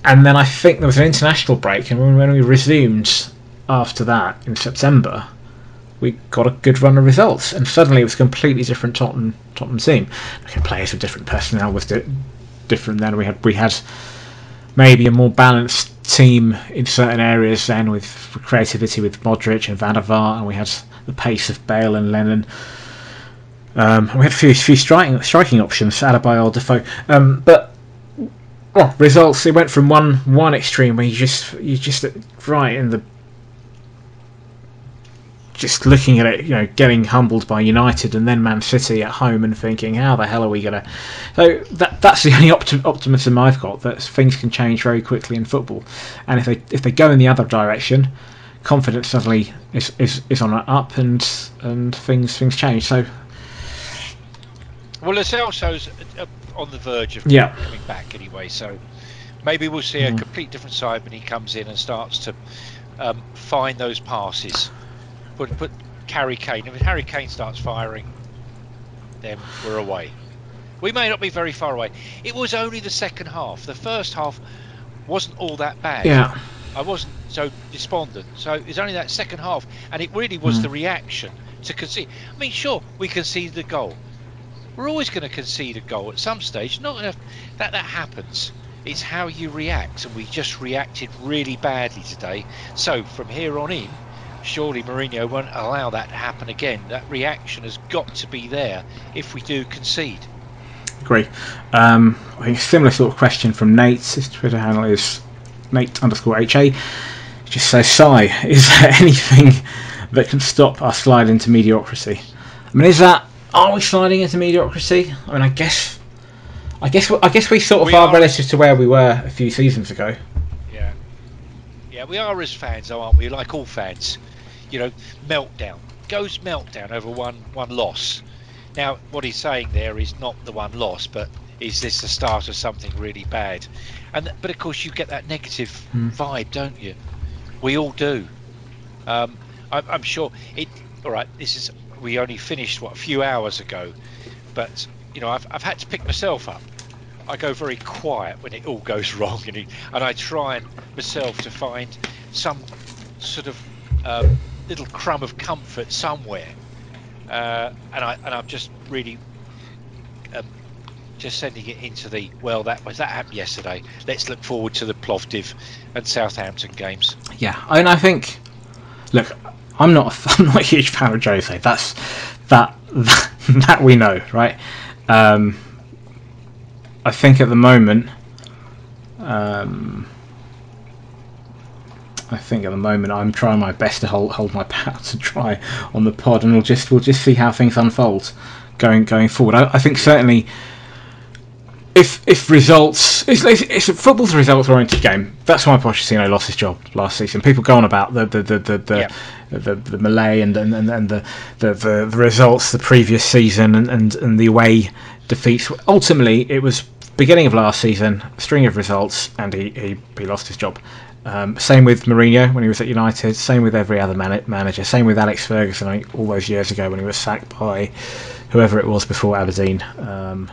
and then I think there was an international break, and when we resumed after that in September, we got a good run of results, and suddenly it was a completely different Tottenham Tottenham team. Okay, players with different personnel was di- different then. We had we had maybe a more balanced team in certain areas then with creativity with Modric and Van der Vaart, and we had the pace of Bale and Lennon. Um, we had a few, few striking striking options, Adebayor, Defoe, um, but well, results. It went from one one extreme where you just you just right in the just looking at it, you know, getting humbled by United and then Man City at home and thinking, how the hell are we gonna? So that that's the only optim- optimism I've got that things can change very quickly in football, and if they if they go in the other direction, confidence suddenly is is, is on an up and and things things change. So. Well, it's also on the verge of yeah. coming back anyway. So maybe we'll see a mm. complete different side when he comes in and starts to um, find those passes. Put put Harry Kane. If Harry Kane starts firing, then we're away. We may not be very far away. It was only the second half. The first half wasn't all that bad. Yeah. I wasn't so despondent. So it's only that second half, and it really was mm. the reaction to concede. I mean, sure, we conceded the goal we're always going to concede a goal at some stage. Not enough, that that happens. It's how you react, and we just reacted really badly today. So from here on in, surely Mourinho won't allow that to happen again. That reaction has got to be there if we do concede. Agree. Um, I think a similar sort of question from Nate. His Twitter handle is Nate underscore HA. Just says, Sigh, is there anything that can stop our slide into mediocrity? I mean, is that are we sliding into mediocrity? I mean, I guess, I guess, I guess we sort of We are are. relative to where we were a few seasons ago. Yeah. Yeah, we are as fans, though, aren't we? Like all fans. You know, meltdown. Goes meltdown over one, one loss. Now, what he's saying there is not the one loss, but is this the start of something really bad? And But of course, you get that negative Hmm. vibe, don't you? We all do. Um, I, I'm sure it. All right, this is. We only finished, what, a few hours ago. But, you know, I've, I've had to pick myself up. I go very quiet when it all goes wrong, and, and I try and myself to find some sort of um, little crumb of comfort somewhere. Uh, and I and I'm just really um, just sending it into the well. That was that happened yesterday. Let's look forward to the Plovdiv and Southampton games. Yeah, and I think, look, I'm not, I'm not a huge fan of Jose. That's that that, we know, right? Um, I think at the moment, um, I think at the moment I'm trying my best to hold hold my powder try on the pod, and we'll just we'll just see how things unfold going going forward. I, I think certainly if if results it's, it's, it's football's a results oriented game. That's why Pochettino lost his job last season. People go on about the the the the, the, Yeah. the, the, Malay and and, and, and the, the, the the results the previous season and, and, and the away defeats. Ultimately, it was beginning of last season, string of results, and he, he, he lost his job. Um, same with Mourinho when he was at United. Same with every other man- manager. Same with Alex Ferguson all those years ago when he was sacked by whoever it was before Aberdeen. Um,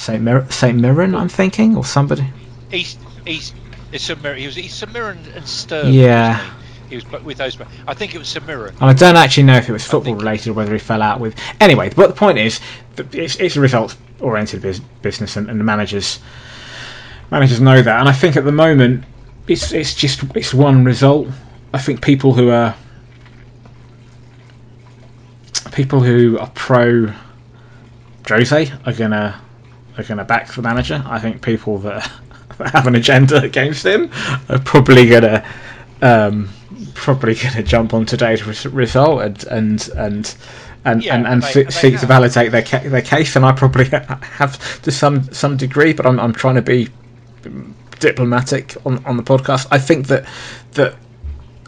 Saint Mir- Saint Mirren, I'm thinking, or somebody. He's he's it's Samir, he was he's Samir and, Sturm. Yeah. he? He was with those. I think it was Samira. I don't actually know if it was football related or whether he fell out with. Anyway, but the point is, it's, it's a results oriented bus- business, and, and the managers managers know that. And I think at the moment, it's it's just it's one result. I think people who are people who are pro Jose are gonna are gonna back the manager. I think people that have an agenda against him are probably gonna um, probably gonna jump on today's result and and and. And, Yeah, and, and they- se- they seek to validate their ca- their case, and I probably have to some some degree, but I'm I'm trying to be diplomatic on, on the podcast. I think that that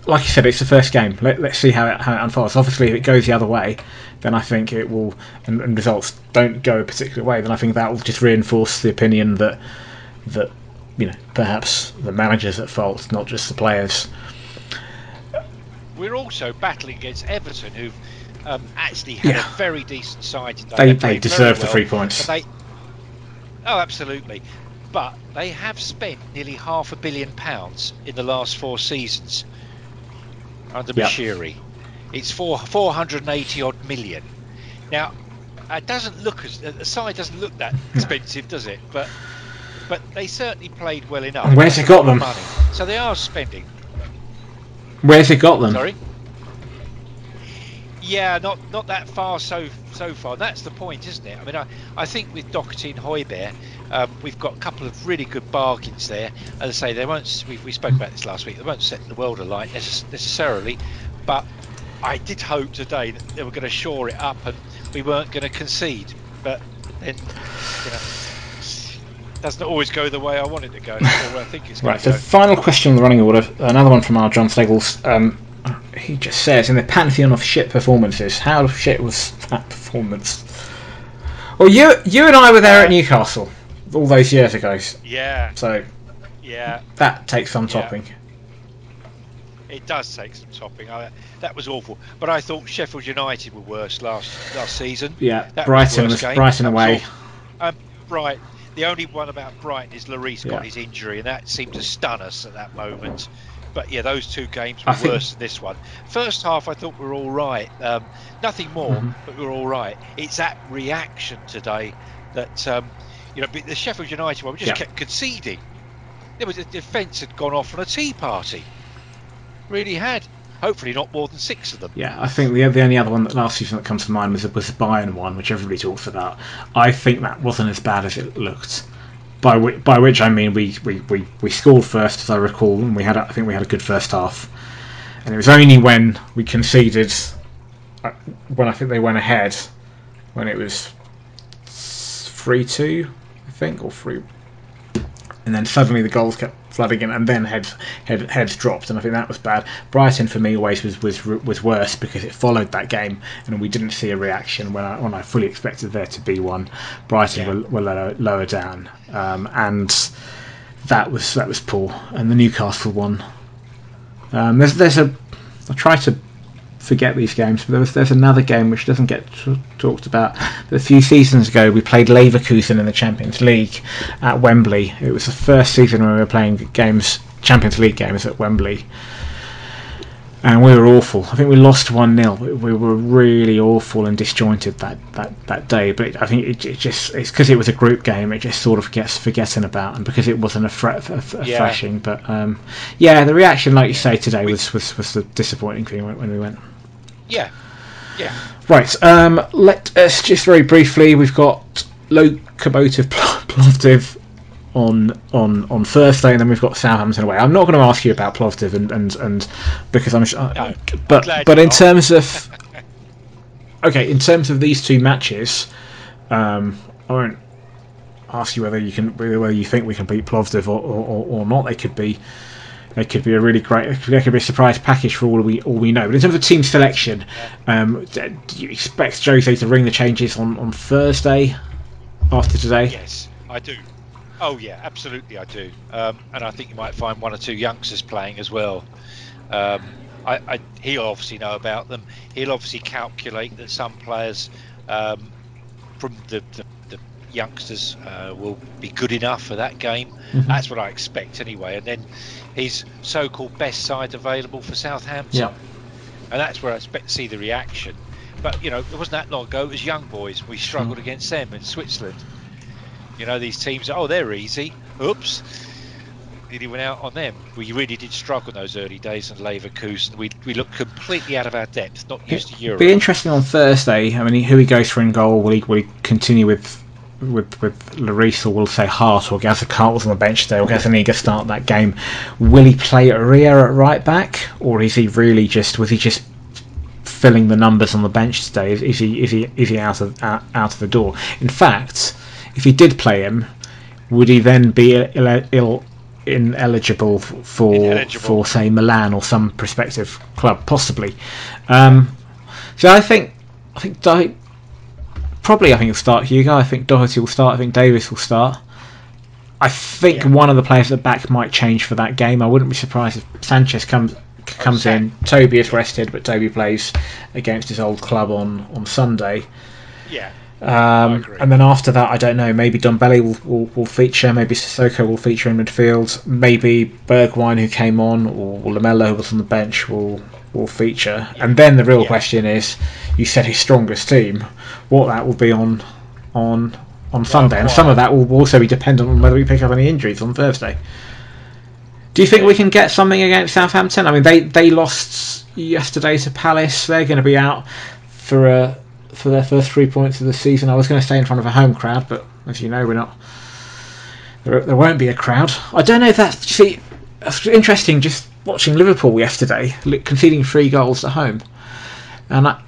like you said, it's the first game. Let, let's see how it, how it unfolds. Obviously, if it goes the other way, then I think it will, and, and results don't go a particular way, then I think that will just reinforce the opinion that that you know perhaps the manager's at fault, not just the players. We're also battling against Everton, who've um, actually had Yeah. a very decent side today. They They they deserve the well, three points. they, oh, absolutely. But they have spent nearly half a billion pounds in the last four seasons under Yeah. Moshiri. It's four four hundred and eighty odd million. Now, it doesn't look as the side doesn't look that hmm. expensive, does it? But but they certainly played well enough. And where's it got them? Money. So they are spending. Where's it got them? Sorry. Yeah, not not that far so so far. That's the point, isn't it? I mean, I, I think with Doherty and Højbjerg, um, we've got a couple of really good bargains there. As I say, they won't. We, we spoke about this last week. They won't set the world alight necess- necessarily, but I did hope today that they were going to shore it up and we weren't going to concede. But then, you know, doesn't always go the way I want it to go, or I think it's going Right, to so go. final question on the running order. Another one from our Jon Steggles. Um, he just says, in the pantheon of shit performances, how shit was that performance? Well, you you and I were there at Newcastle all those years ago, Yeah, so yeah. that takes some Yeah. topping. It does take some topping. I, that was awful. But I thought Sheffield United were worse last last season. Yeah, That Brighton worst was. Brighton away. Um, right. The only one about Brighton is Lloris got his injury, and that seemed to stun us at that moment. But yeah, those two games I were think- worse than this one. First half, I thought we were all right. Um, nothing more, Mhm. but we were all right. It's that reaction today that um, you know the Sheffield United one. We just Yeah. kept conceding. There was a defence had gone off on a tea party. Really had. Hopefully, not more than six of them. Yeah, I think the the only other one that last season that comes to mind was was the Bayern one, which everybody talks about. I think that wasn't as bad as it looked. By which, by which I mean we, we, we, we scored first, as I recall, and we had I think we had a good first half. And it was only when we conceded, uh, when I think they went ahead, when it was three two, I think, or three. And then suddenly the goals kept flooding in, and then heads head, heads dropped, and I think that was bad. Brighton for me always was was was worse because it followed that game, and we didn't see a reaction when I when I fully expected there to be one. Brighton Yeah. were, were lower, lower down, um, and that was that was poor. And the Newcastle one. Um, there's there's a I try to forget these games, but there was, there's another game which doesn't get t- talked about. A few seasons ago, we played Leverkusen in the Champions League at Wembley. It was the first season when we were playing games, Champions League games at Wembley, and we were awful. I think we lost one 0 We were really awful and disjointed that, that, that day. But I think it, it just it's because it was a group game. It just sort of gets forgotten about, and because it wasn't a, threat, a, a Yeah. thrashing. But um, yeah, the reaction, like you say today, was was, was the disappointing thing when we went. Yeah, yeah. Right, um, let us just very briefly. We've got Lokomotiv Plovdiv on on on Thursday, and then we've got Southampton away. I'm not going to ask you about Plovdiv and and, and because I'm, uh, No, but glad but in not. terms of okay, in terms of these two matches, um, I won't ask you whether you can whether you think we can beat Plovdiv or, or, or not. They could be they could be a really great. They could be a surprise package for all we all we know. But in terms of team selection, um, do you expect Jose to ring the changes on, on Thursday after today? Yes, I do. Oh yeah, absolutely, I do. Um, and I think you might find one or two youngsters playing as well. Um, I, I, he'll obviously know about them. He'll obviously calculate that some players um, from the, the youngsters uh, will be good enough for that game. That's what I expect anyway. And then his so-called best side available for Southampton Yeah. and that's where I expect to see the reaction. But you know, it wasn't that long ago. It was young boys. We struggled against them in Switzerland. You know, these teams. Oh, they're easy. Oops. Nearly went out on them. We really did struggle in those early days in Leverkusen. We we looked completely out of our depth, not used to Europe. Be interesting on Thursday. I mean, who he goes for in goal? Will he will he continue with with with Lloris or will say Hart or Gazza Cartles on the bench today or Gazzaniga start that game? Will he play Aurier at right back or is he really just was he just filling the numbers on the bench today? Is, is he is he is he out of out, out of the door? In fact, if he did play him, would he then be Ill, Ill, ineligible for Ineligible. for say Milan or some prospective club possibly? Um, so I think I think Di- probably I think he'll start Hugo. I think Doherty will start. I think Davies will start. I think Yeah. one of the players at the back might change for that game. I wouldn't be surprised if Sanchez comes comes in. Toby is rested, but Toby plays against his old club on on Sunday. yeah, Um, and then after that, I don't know. Maybe Ndombele will, will, will feature. Maybe Sissoko will feature in midfield. Maybe Bergwijn, who came on, or Lamela, who was on the bench, will will feature. And then the real Yeah. question is, you said his strongest team. What that will be on on on Sunday, and some of that will also be dependent on whether we pick up any injuries on Thursday. Do you think we can get something against Southampton? I mean, they they lost yesterday to Palace. They're going to be out for a for their first three points of the season. I was going to stay in front of a home crowd, but as you know, we're not. There, there won't be a crowd. I don't know if that's see. It's interesting just watching Liverpool yesterday conceding three goals at home, and I,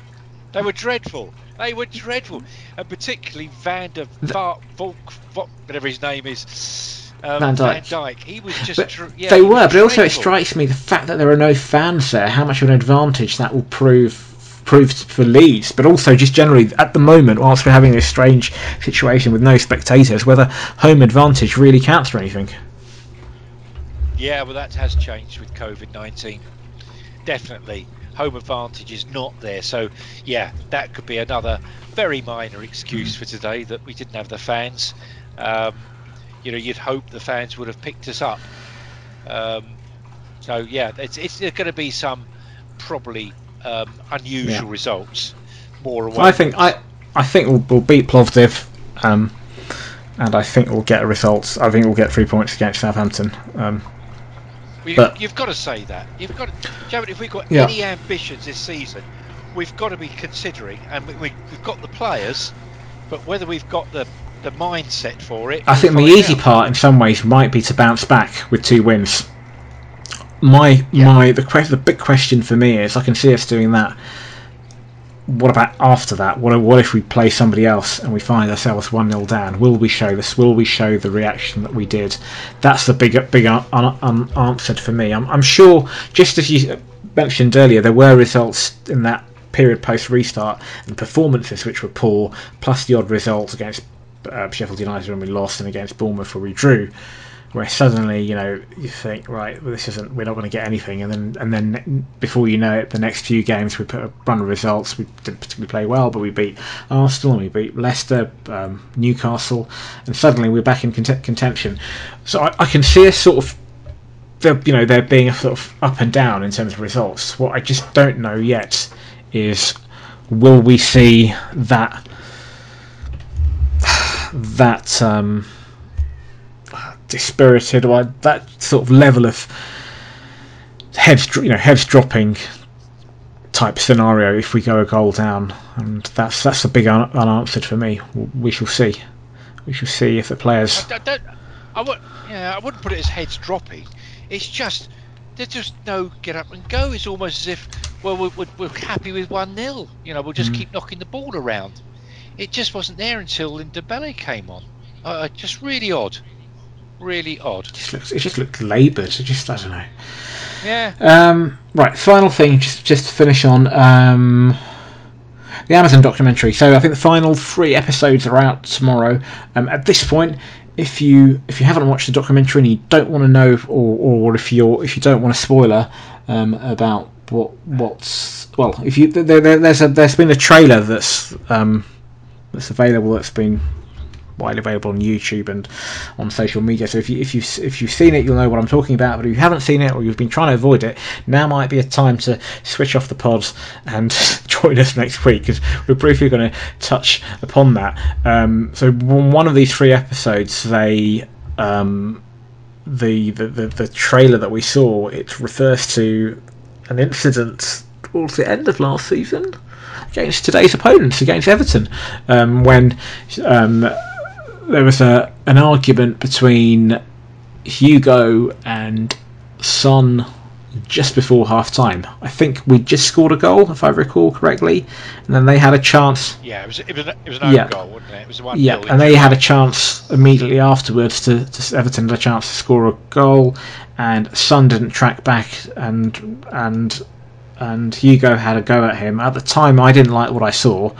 they were dreadful. They were dreadful, and particularly Van der Va- Volk, Volk, whatever his name is. Um, Van Dijk. Dijk. He was just. Dr- yeah, they were, but also it strikes me the fact that there are no fans there. How much of an advantage that will prove prove for Leeds, but also just generally at the moment, whilst we're having this strange situation with no spectators, whether home advantage really counts for anything. Yeah, well, that has changed with COVID 19. Definitely. Home advantage is not there. So, yeah, that could be another very minor excuse for today that we didn't have the fans. Um, you know, you'd hope the fans would have picked us up. Um, so, yeah, it's, it's going to be some probably um, unusual Yeah. results. More away. I think I I think we'll, we'll beat Plovdiv, um, and I think we'll get a result. I think we'll get three points against Southampton. Um, Well, you, But- you've got to say that. You've got, Javad, if we've got Yeah. any ambitions this season, we've got to be considering, and we, we, we've got the players, but whether we've got the, the mindset for it. I think the easy out. part, in some ways, might be to bounce back with two wins. My Yeah. my the the big question for me is I can see us doing that. What about after that? What what if we play somebody else and we find ourselves one 0 down? Will we show this? Will we show the reaction that we did? That's the big big un, un, unanswered for me. I'm, I'm sure, just as you mentioned earlier, there were results in that period post restart and performances which were poor, plus the odd results against uh, Sheffield United when we lost and against Bournemouth where we drew where suddenly you know you think right well, this isn't we're not going to get anything and then and then before you know it the next few games we put a run of results. We didn't particularly play well but we beat Arsenal and we beat Leicester um, Newcastle and suddenly we're back in cont- contention. So I, I, can see a sort of there, you know there being a sort of up and down in terms of results. What I just don't know yet is will we see that that um, dispirited or that sort of level of heads you know heads dropping type scenario if we go a goal down. And that's that's a big un- unanswered for me. We shall see. We shall see if the players I, don't, I would yeah I wouldn't put it as heads dropping it's just there's just no get up and go. It's almost as if well we're, we're happy with 1-0 you know we'll just mm. keep knocking the ball around. It just wasn't there until Ndombele came on. Uh, just really odd really odd. It just looks, it just looks laboured. It just, I don't know. Yeah. Um, right, final thing, just just to finish on um, the Amazon documentary. So I think the final three episodes are out tomorrow. Um, at this point, if you if you haven't watched the documentary and you don't want to know, or, or if you're if you don't want a spoiler um, about what what's well, if you there, there's a there's been a trailer that's um, that's available that's been widely available on YouTube and on social media. So if you if you if you've seen it, you'll know what I'm talking about. But if you haven't seen it or you've been trying to avoid it, now might be a time to switch off the pods and join us next week because we're briefly going to touch upon that. Um, so one of these three episodes, they. Um, the, the, the, the trailer that we saw it refers to an incident towards the end of last season against today's opponents against Everton um, when um, there was a an argument between Hugo and Son just before half time. I think we just scored a goal, if I recall correctly, and then they had a chance. Yeah, it was it was, it was an yeah. goal, wasn't it? It was the one. Yeah, and they had a chance immediately afterwards to, to Everton had a chance to score a goal, and Son didn't track back, and and and Hugo had a go at him. At the time, I didn't like what I saw,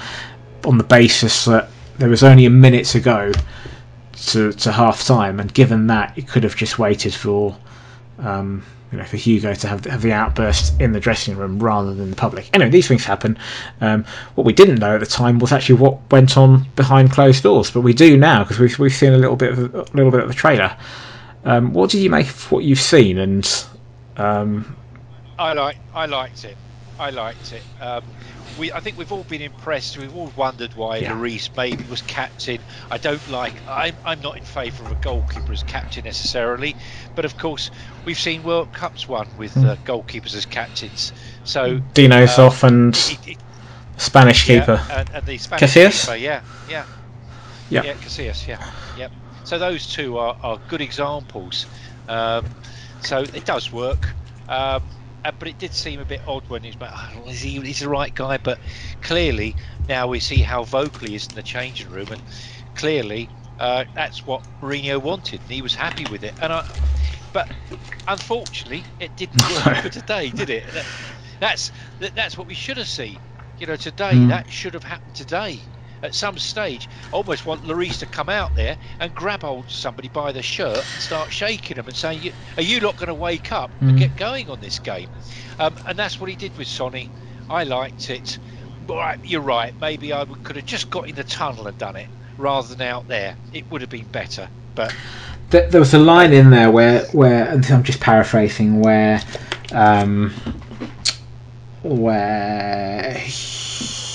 on the basis that there was only a minute to go to, to half time, and given that, it could have just waited for um, you know for Hugo to have, have the outburst in the dressing room rather than the public. Anyway, these things happen. Um, what we didn't know at the time was actually what went on behind closed doors, but we do now because we've, we've seen a little bit of a little bit of the trailer. Um, what did you make of what you've seen? And um, I like I liked it. I liked it. Um, we, I think we've all been impressed. We've all wondered why yeah. Lloris maybe was captain. I don't like. I'm, I'm not in favour of a goalkeeper as captain necessarily, but of course we've seen World Cups won with uh, goalkeepers as captains. So Dino's um, off and it, it, Spanish keeper yeah, and, and, the Spanish Casillas? keeper. Yeah, yeah, yeah, yeah, Casillas. Yeah, yep. So those two are, are good examples. Um, so it does work. Um, uh, but it did seem a bit odd when he's like, oh, is he, he's the right guy, but clearly now we see how vocal he is in the changing room, and clearly uh, that's what Mourinho wanted, and he was happy with it. And I, but unfortunately, it didn't work for today, did it? That, that's that, that's what we should have seen. You know, today mm. that should have happened today at some stage, I almost want Lloris to come out there and grab hold somebody by the shirt and start shaking them and saying, "Are you not going to wake up mm. and get going on this game?" Um, and that's what he did with Sonny. I liked it. Right, you're right. Maybe I could have just got in the tunnel and done it rather than out there. It would have been better. But there was a line in there where, where I'm just paraphrasing, where, um, where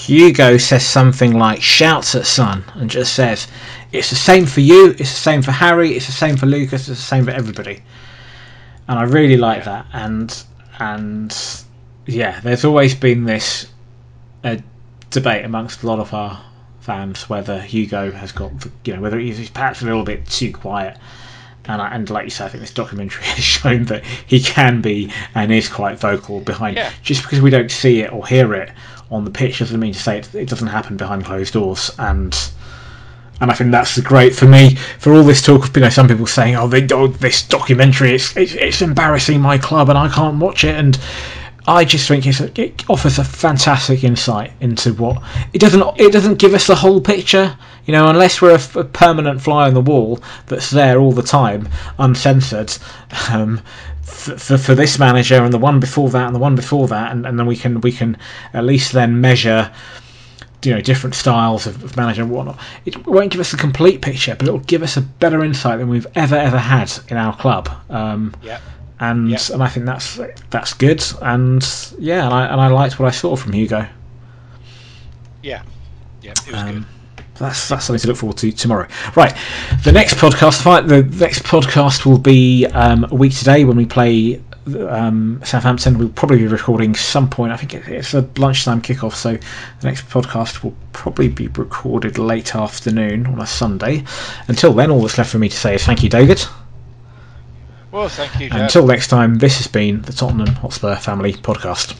Hugo says something like shouts at Son and just says, It's the same for you, it's the same for Harry, it's the same for Lucas, it's the same for everybody. And I really like that. And and yeah, there's always been this uh, debate amongst a lot of our fans whether Hugo has got you know whether he's perhaps a little bit too quiet And, I, and like you said, I think this documentary has shown that he can be and is quite vocal behind. Yeah. Just because we don't see it or hear it on the pitch doesn't mean to say it, it doesn't happen behind closed doors. And and I think that's great for me. For all this talk of you know some people saying, "Oh, they, oh this documentary, it's, it's it's embarrassing my club and I can't watch it," and I just think a, it offers a fantastic insight into what it doesn't it doesn't give us the whole picture. You know, unless we're a permanent fly on the wall that's there all the time, uncensored. Um, for, for, for this manager and the one before that and the one before that, and, and then we can we can at least then measure you know different styles of, of manager and whatnot. It won't give us a complete picture, but it'll give us a better insight than we've ever ever had in our club. Um, Yeah. and Yeah. and I think that's that's good. And yeah, and I and I liked what I saw from Hugo. Yeah. Yeah. It was Um, good. That's that's something to look forward to tomorrow. Right, the next podcast, the next podcast will be um, a week today when we play um, Southampton. We'll probably be recording some point. I think it's a lunchtime kickoff, so the next podcast will probably be recorded late afternoon on a Sunday. Until then, all that's left for me to say is thank you, David. Well, thank you, Jack. until next time, this has been the Tottenham Hotspur Family Podcast.